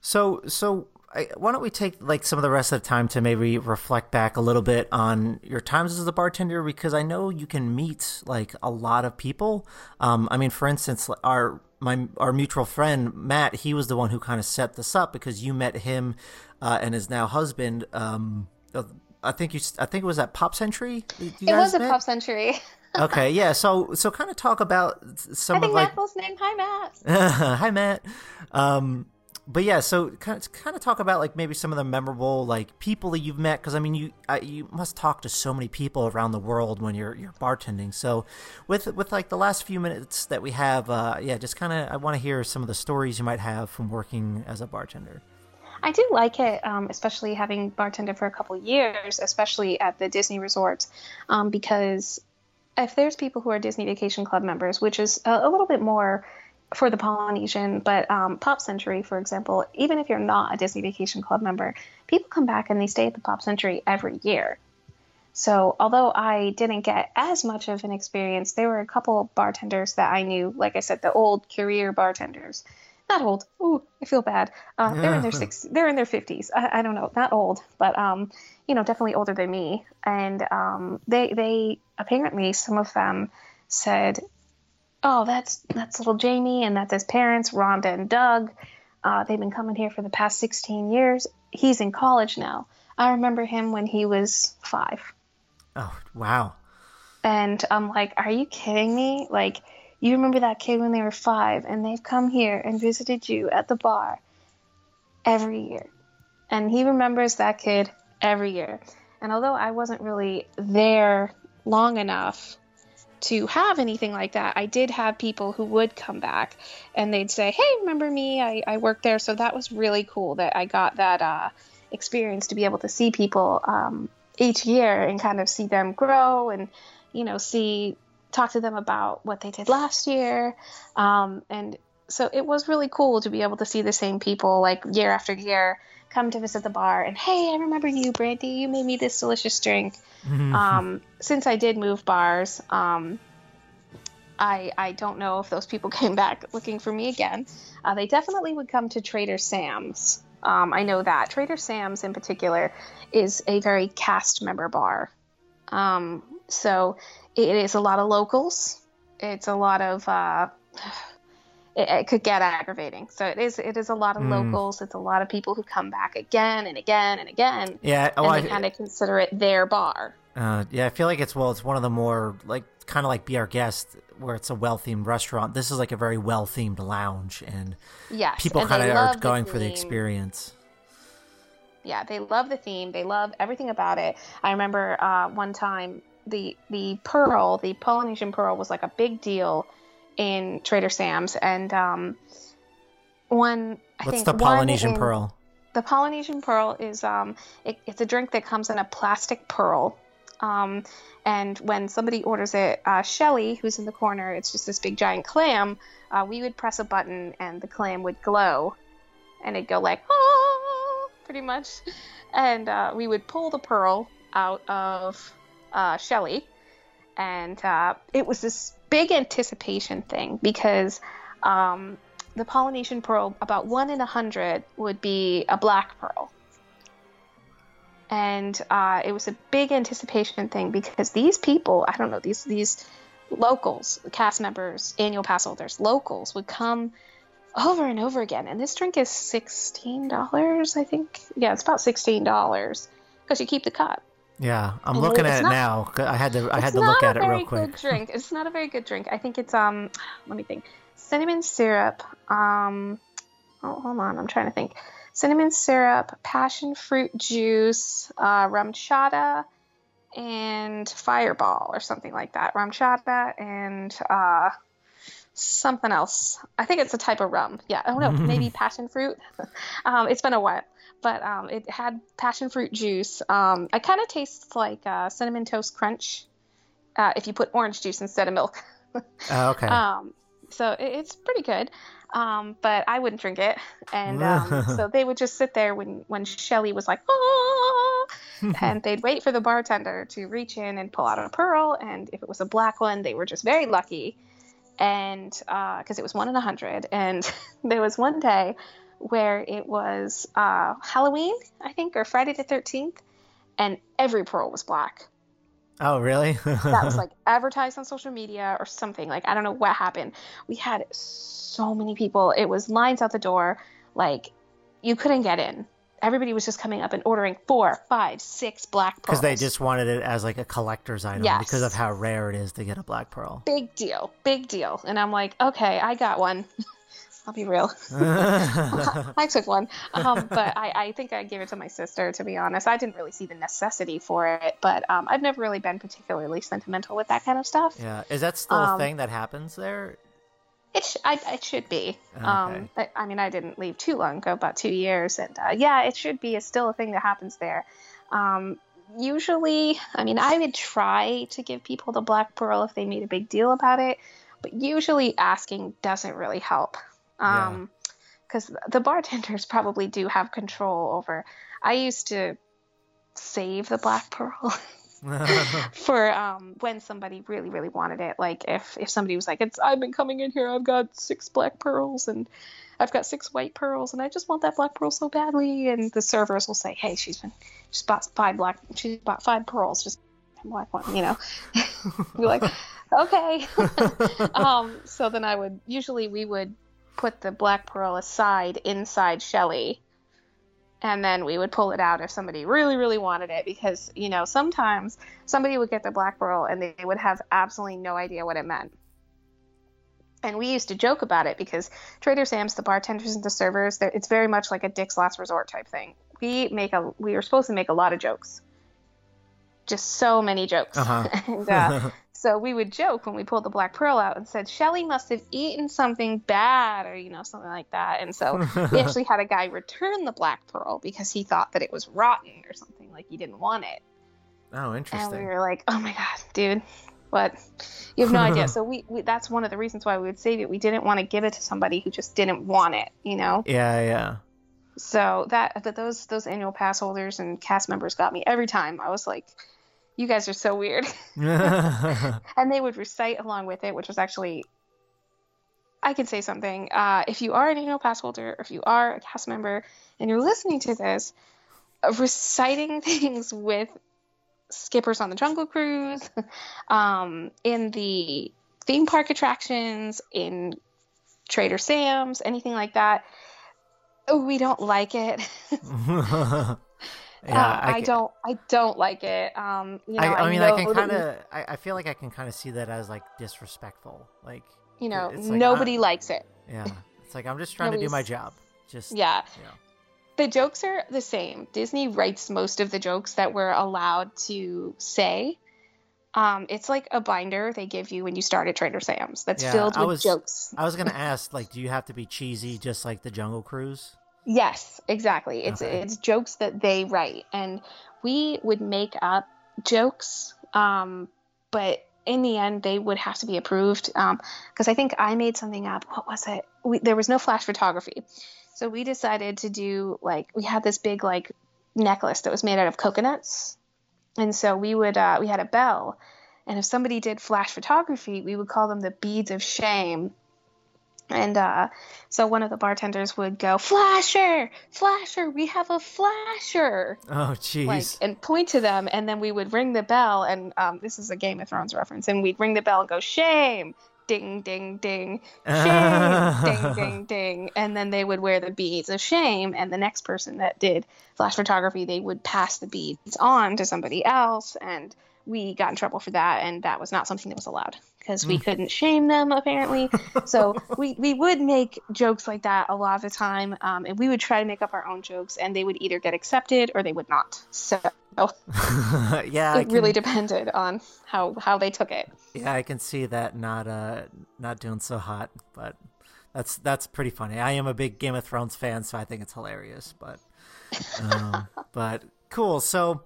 So, so I, why don't we take like some of the rest of the time to maybe reflect back a little bit on your times as a bartender because I know you can meet like a lot of people. Um, I mean, for instance, our my our mutual friend Matt, he was the one who kind of set this up because you met him uh, and his now husband. Um, I think you. I think it was at Pop Century. it was at Pop Century. okay, yeah. So, so kind of talk about some I think of like. Matt's name. Hi, Matt. Hi, Matt. Um, but yeah, so kind of, kind of talk about like maybe some of the memorable like people that you've met because I mean you I, you must talk to so many people around the world when you're you're bartending. So with with like the last few minutes that we have, uh, yeah, just kind of I want to hear some of the stories you might have from working as a bartender. I do like it, um, especially having bartended for a couple years, especially at the Disney resorts, um, because if there's people who are Disney Vacation Club members, which is a, a little bit more for the Polynesian, but um, Pop Century, for example, even if you're not a Disney Vacation Club member, people come back and they stay at the Pop Century every year. So, although I didn't get as much of an experience, there were a couple bartenders that I knew, like I said, the old career bartenders not old. Ooh, I feel bad. Uh, they're in their six. They're in their fifties. I, I, don't know, not old, but um, you know, definitely older than me. And um, they they apparently some of them said, "Oh, that's that's little Jamie, and that's his parents, Rhonda and Doug. Uh, they've been coming here for the past 16 years. He's in college now. I remember him when he was five. Oh, wow. And I'm like, are you kidding me? Like you remember that kid when they were five, and they've come here and visited you at the bar every year. And he remembers that kid every year. And although I wasn't really there long enough to have anything like that, I did have people who would come back and they'd say, Hey, remember me? I, I worked there. So that was really cool that I got that uh, experience to be able to see people um, each year and kind of see them grow and, you know, see talk to them about what they did last year. Um, and so it was really cool to be able to see the same people like year after year come to visit the bar and hey, I remember you, Brandy. You made me this delicious drink. Mm-hmm. Um, since I did move bars, um, I I don't know if those people came back looking for me again. Uh, they definitely would come to Trader Sam's. Um, I know that Trader Sam's in particular is a very cast member bar. Um, so it is a lot of locals. It's a lot of uh, it, it could get aggravating. So it is it is a lot of Mm. locals. It's a lot of people who come back again and again and again, Yeah, oh, and I, they kind of consider it their bar. uh, yeah, I feel like it's well, it's one of the more like kind of like Be Our Guest, where it's a well themed restaurant. This is like a very well themed lounge, and Yes, people kind of are going for the experience. yeah they love the theme they love everything about it i remember uh, one time the the pearl the polynesian pearl was like a big deal in trader sam's and um, one I What's think the Polynesian in- pearl? the polynesian pearl is um, it, it's a drink that comes in a plastic pearl. Um, and when somebody orders it uh, shelly who's in the corner it's just this big giant clam uh, we would press a button and the clam would glow. And it'd go like oh pretty much. And uh, we would pull the pearl out of uh, shelly and uh, it was this big anticipation thing because um, the polynesian pearl about one in a hundred would be a black pearl. And uh, it was a big anticipation thing because these people i don't know these these locals cast members annual pass holders locals would come over and over again. And this drink is $16 i think. Yeah it's about $16 because you keep the cup Yeah, I'm looking at it not- now. I had to I had to look at it real quick. good drink. It's not a very good drink. I think it's um let me think. Cinnamon syrup um oh hold on i'm trying to think. Cinnamon syrup passion fruit juice uh, RumChata and fireball or something like that. RumChata and uh something else. I think it's a type of rum. Yeah oh no maybe passion fruit. Um, it's been a while but um, it had passion fruit juice. Um, it kind of tastes like uh, cinnamon toast crunch uh, if you put orange juice instead of milk. Oh, okay. um, so it, it's pretty good. Um, but I wouldn't drink it, and um, so they would just sit there when when Shelly was like, oh, and they'd wait for the bartender to reach in and pull out a pearl, and if it was a black one, they were just very lucky, and because it was one in a hundred, and there was one day where it was uh, Halloween, I think, or Friday the thirteenth, and every pearl was black oh, really? that was like advertised on social media or something. Like I don't know what happened. We had so many people. It was lines out the door. Like you couldn't get in. Everybody was just coming up and ordering four, five, six black pearls. because they just wanted it as like a collector's item Yes. because of how rare it is to get a black pearl. big deal, big deal. And I'm like, okay, I got one. I'll be real. I took one, um, but I, I think I gave it to my sister. To be honest, I didn't really see the necessity for it, but um, I've never really been particularly sentimental with that kind of stuff. yeah, is that still a Um, thing that happens there? It, sh- I, it should be. Okay. Um, I, I mean, I didn't leave too long ago, about two years, and uh, yeah, it should be. It's still a thing that happens there. Um, usually, I mean, I would try to give people the black pearl if they made a big deal about it, but usually asking doesn't really help. Yeah. Um, because the bartenders probably do have control over. I used to save the black pearl for um, when somebody really really wanted it like if if somebody was like it's i've been coming in here i've got six black pearls and i've got six white pearls and i just want that black pearl so badly and the servers will say hey she's been she's bought five black she's bought five pearls just black one you know be like okay um so then i would usually we would put the black pearl aside inside shelly. And then we would pull it out if somebody really really wanted it because you know sometimes somebody would get the black pearl and they would have absolutely no idea what it meant. And we used to joke about it because trader sam's the bartenders and the servers it's very much like a dick's last resort type thing. We make a we were supposed to make a lot of jokes just so many jokes Uh-huh. and uh, so we would joke when we pulled the black pearl out and said Shelly must have eaten something bad or you know something like that. And so we actually had a guy return the black pearl because he thought that it was rotten or something like he didn't want it. oh, interesting. And we were like, "Oh my god, dude, what? You have no idea." So we, we that's one of the reasons why we would save it. We didn't want to give it to somebody who just didn't want it, you know. Yeah, yeah. So that but those those annual pass holders and cast members got me every time. I was like, "You guys are so weird." and they would recite along with it, which was actually. I can say something. Uh, if you are an annual pass holder, or if you are a cast member, and you're listening to this, reciting things with skippers on the Jungle Cruise, um, in the theme park attractions, in Trader Sam's, anything like that. We don't like it. yeah, Uh, I, don't. I don't like it. Um, you know, I, I mean, I know can kind of. I, I feel like I can kind of see that as like disrespectful. Like, you know, like, nobody I- likes it. yeah, it's like I'm just trying to do my job. Just Yeah. yeah. The jokes are the same. Disney writes most of the jokes that we're allowed to say. Um, it's like a binder they give you when you start at Trader Sam's that's Yeah, filled I with was- jokes. I was gonna ask, like, do you have to be cheesy just like the Jungle Cruise? Yes, exactly. It's Okay. it's jokes that they write, and we would make up jokes, um, but in the end, they would have to be approved. Because I think I made something up. What was it? We, there was no flash photography, so we decided to do like we had this big like necklace that was made out of coconuts, and so we would uh, we had a bell, and if somebody did flash photography, we would call them the beads of shame. And uh, so one of the bartenders would go, "Flasher, flasher, we have a flasher!" Oh, jeez. Like, and point to them, and then we would ring the bell. And um, this is a Game of Thrones reference. And we'd ring the bell and go, "Shame!" Ding, ding, ding. Shame! ding, ding, ding. And then they would wear the beads of shame. And the next person that did flash photography, they would pass the beads on to somebody else. And we got in trouble for that. And that was not something that was allowed because we couldn't shame them, apparently. so we, we would make jokes like that a lot of the time. Um, and we would try to make up our own jokes, and they would either get accepted or they would not. So yeah, it really depended on how, how they took it. Yeah, I can see that not uh not doing so hot, but that's that's pretty funny. I am a big Game of Thrones fan, so I think it's hilarious. But um, but cool. So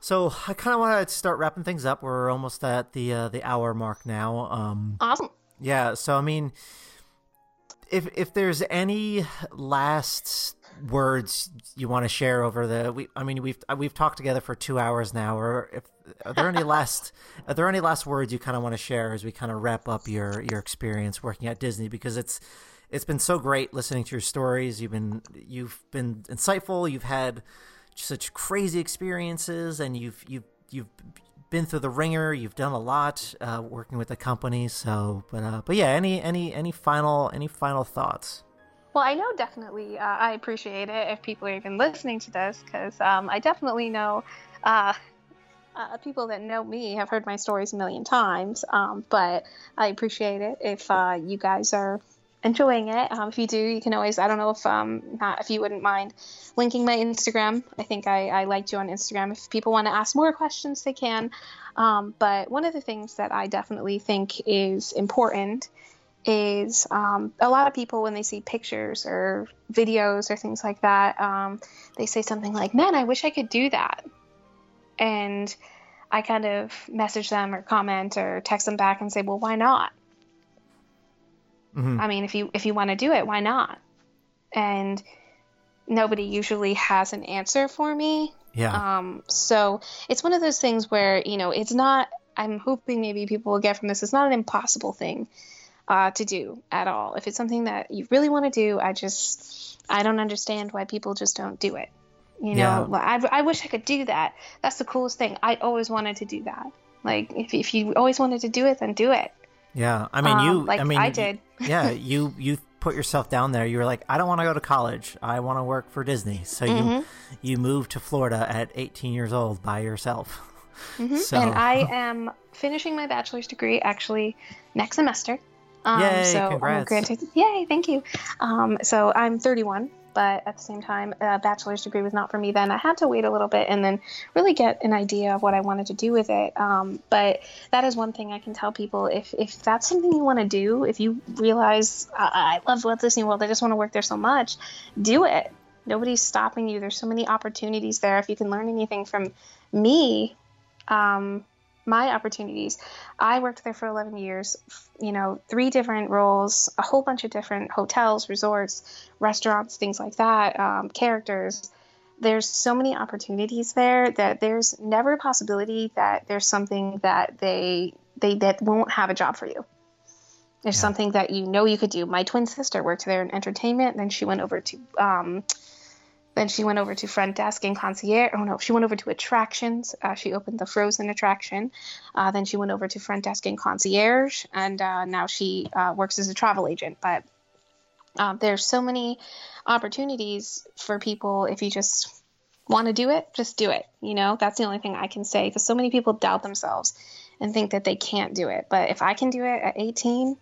so I kind of want to start wrapping things up. We're almost at the uh, the hour mark now. Um, Awesome. yeah. So I mean, if if there's any last words you want to share over the we I mean we've we've talked together for 2 hours now or if are there any last are there any last words you kind of want to share as we kind of wrap up your your experience working at Disney because it's it's been so great listening to your stories you've been you've been insightful you've had such crazy experiences and you've you've you've been through the ringer you've done a lot uh, working with the company so but uh, but yeah any any any final any final thoughts Well, I know definitely. Uh, I appreciate it if people are even listening to this because um, I definitely know uh, uh, people that know me have heard my stories a million times. Um, but I appreciate it if uh, you guys are enjoying it. Um, if you do, you can always. I don't know if um not if you wouldn't mind linking my Instagram. I think I, I liked you on Instagram. If people want to ask more questions, they can. Um, but one of the things that I definitely think is important is um, a lot of people when they see pictures or videos or things like that um, they say something like man i wish i could do that and i kind of message them or comment or text them back and say well why not Mhm. i mean if you if you want to do it why not and nobody usually has an answer for me yeah um, so it's one of those things where you know it's not. I'm hoping maybe people will get from this. It's not an impossible thing uh, to do at all. If it's something that you really want to do, I just I don't understand why people just don't do it. You know, Yeah. I, I wish I could do that. That's the coolest thing. I always wanted to do that. Like if if you always wanted to do it, then do it. Yeah, I mean Um, you. like I mean, I did. Yeah, you you put yourself down there. You were like, I don't want to go to college. I want to work for Disney. So Mm-hmm. you you moved to Florida at 18 years old by yourself. Mm-hmm. And I am finishing my bachelor's degree actually next semester. Um, Yay, so congrats. granted, yay, thank you. Um, so I'm 31, but at the same time, a bachelor's degree was not for me then. I had to wait a little bit and then really get an idea of what I wanted to do with it. Um, but that is one thing I can tell people if, if that's something you want to do, if you realize I, I love Walt Disney World, I just want to work there so much, do it. Nobody's stopping you. There's so many opportunities there. If you can learn anything from me, um, my opportunities. I worked there for 11 years, you know, three different roles, a whole bunch of different hotels, resorts, restaurants, things like that, um, characters. There's so many opportunities there that there's never a possibility that there's something that they they that won't have a job for you. There's Yeah. something that you know you could do. My twin sister worked there in entertainment, then she went over to um, then she went over to front desk and concierge. Oh no, she went over to attractions. Uh, she opened the Frozen attraction. Uh, then she went over to front desk and concierge, and uh, now she uh, works as a travel agent. But Um, there's so many opportunities for people if you just want to do it, just do it. You know, that's the only thing I can say because so many people doubt themselves and think that they can't do it. But if I can do it at 18,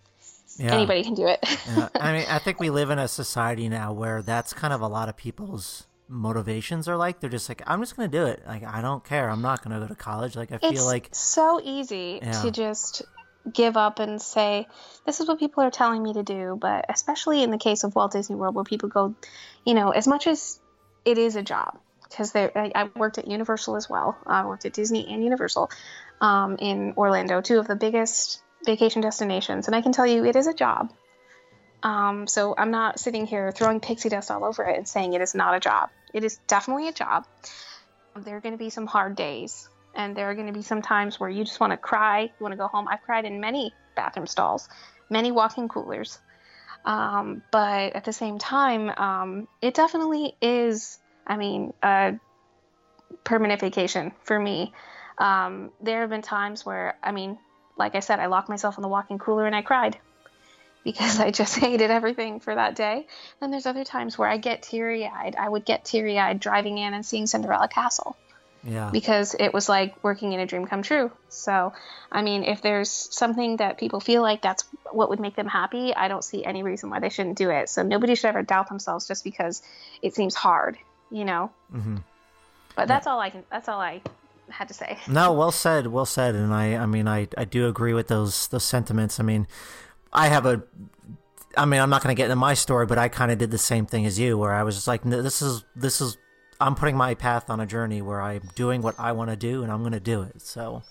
yeah. anybody can do it. yeah. I mean, I think we live in a society now where that's kind of a lot of people's motivations are like. They're just like, I'm just going to do it. Like, I don't care. I'm not going to go to college. Like, I feel like it's like so easy yeah. to just give up and say, this is what people are telling me to do. But especially in the case of Walt Disney World, where people go, you know, as much as it is a job, because I, I worked at Universal as well. I worked at Disney and Universal um, in Orlando, two of the biggest vacation destinations. And I can tell you, it is a job. Um, so I'm not sitting here throwing pixie dust all over it and saying it is not a job. It is definitely a job. There are going to be some hard days, and there are going to be some times where you just want to cry, you want to go home. I've cried in many bathroom stalls, many walk-in coolers. Um, but at the same time, um, it definitely is. I mean, a permanent vacation for me. Um, there have been times where, I mean, like I said, I locked myself in the walk-in cooler and I cried because I just hated everything for that day. Then there's other times where I get teary-eyed. I would get teary-eyed driving in and seeing Cinderella Castle. Yeah. Because it was like working in a dream come true. So, I mean, if there's something that people feel like that's what would make them happy, I don't see any reason why they shouldn't do it. So, nobody should ever doubt themselves just because it seems hard, you know? Mm-hmm. But that's all I can, that's all I had to say. No, well said, well said, and I, I mean, I, I do agree with those, those sentiments. I mean, I have a, I mean, I'm not going to get into my story, but I kind of did the same thing as you, where I was just like, this is, this is, I'm putting my path on a journey where I'm doing what I want to do, and I'm going to do it. So,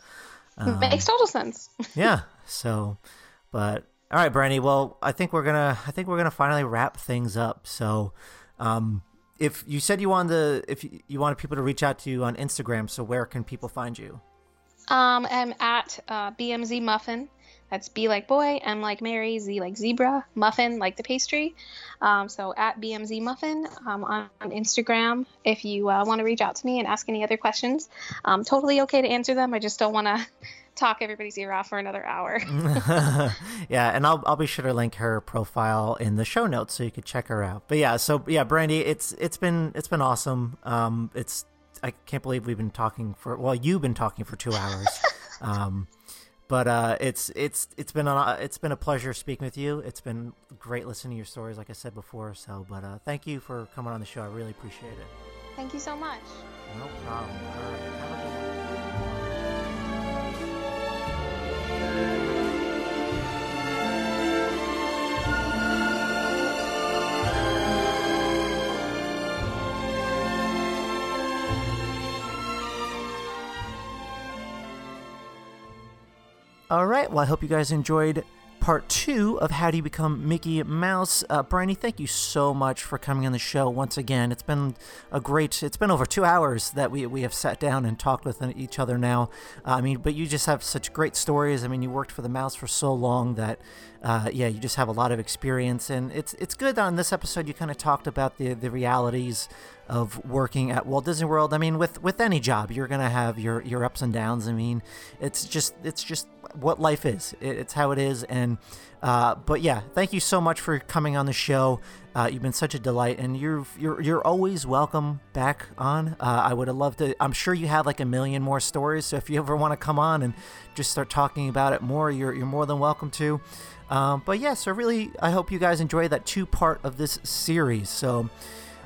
um, makes total sense. yeah. So, but all right, Brandy. Well, I think we're gonna, I think we're gonna finally wrap things up. So, um, if you said you wanted to, if you wanted people to reach out to you on Instagram, so where can people find you? Um, I'm at uh, BMZ Muffin. That's B like boy, M like Mary, Z like zebra, muffin like the pastry. Um, so at BMZ Muffin um, on, on, Instagram. If you uh, want to reach out to me and ask any other questions, um, totally okay to answer them. I just don't want to talk everybody's ear off for another hour. yeah, and I'll I'll be sure to link her profile in the show notes so you could check her out. But yeah, so yeah, Brandy, it's it's been it's been awesome. Um, it's I can't believe we've been talking for well, you've been talking for two hours. um, but uh, it's it's it's been a it's been a pleasure speaking with you. It's been great listening to your stories, like I said before. So, but uh, thank you for coming on the show. I really appreciate it. Thank you so much. No problem. All right, All right. Well, I hope you guys enjoyed part two of How Do You Become Mickey Mouse. Uh, thank you so much for coming on the show once again. It's been a great, it's been over two hours that we, we have sat down and talked with each other now. Uh, I mean, but you just have such great stories. I mean, you worked for the mouse for so long that, uh, yeah, you just have a lot of experience. And it's, it's good that on this episode you kind of talked about the, the realities of working at Walt Disney World. I mean, with, with any job, you're to have your, your ups and downs. I mean, it's just, it's just, what life is. It's how it is. And uh, but yeah, thank you so much for coming on the show. Uh, you've been such a delight, and you're you're you're always welcome back on. Uh, I would have loved to. I'm sure you have like a million more stories. So if you ever want to come on and just start talking about it more, you're you're more than welcome to. Um, but yeah, so really, I hope you guys enjoy that two part of this series. So.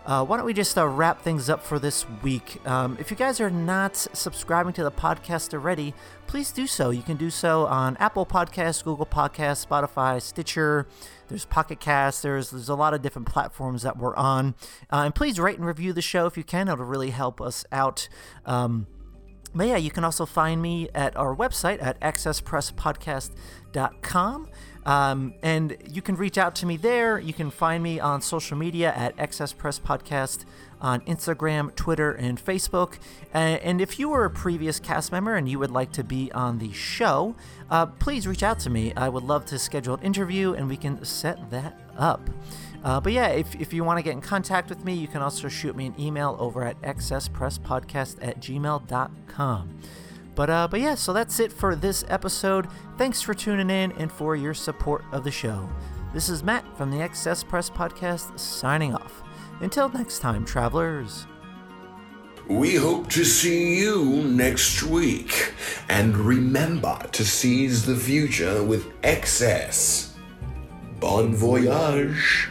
Uh, why don't we just uh, wrap things up for this week? Um, if you guys are not subscribing to the podcast already, please do so. You can do so on Apple Podcasts, Google Podcasts, Spotify, Stitcher. There's Pocket Cast. There's there's a lot of different platforms that we're on. Uh, and please rate and review the show if you can. It'll really help us out. Um, but yeah, you can also find me at our website at accesspresspodcast.com. Um, and you can reach out to me there. You can find me on social media at XS Press Podcast on Instagram, Twitter, and Facebook. and if you were a previous cast member and you would like to be on the show, uh, please reach out to me. I would love to schedule an interview and we can set that up. Uh, but yeah, if, if you want to get in contact with me, you can also shoot me an email over at xspresspodcast at gmail.com. But uh, but yeah, so that's it for this episode. Thanks for tuning in and for your support of the show. This is Matt from the Excess Press Podcast signing off. Until next time, travelers. We hope to see you next week. And remember to seize the future with excess. Bon voyage.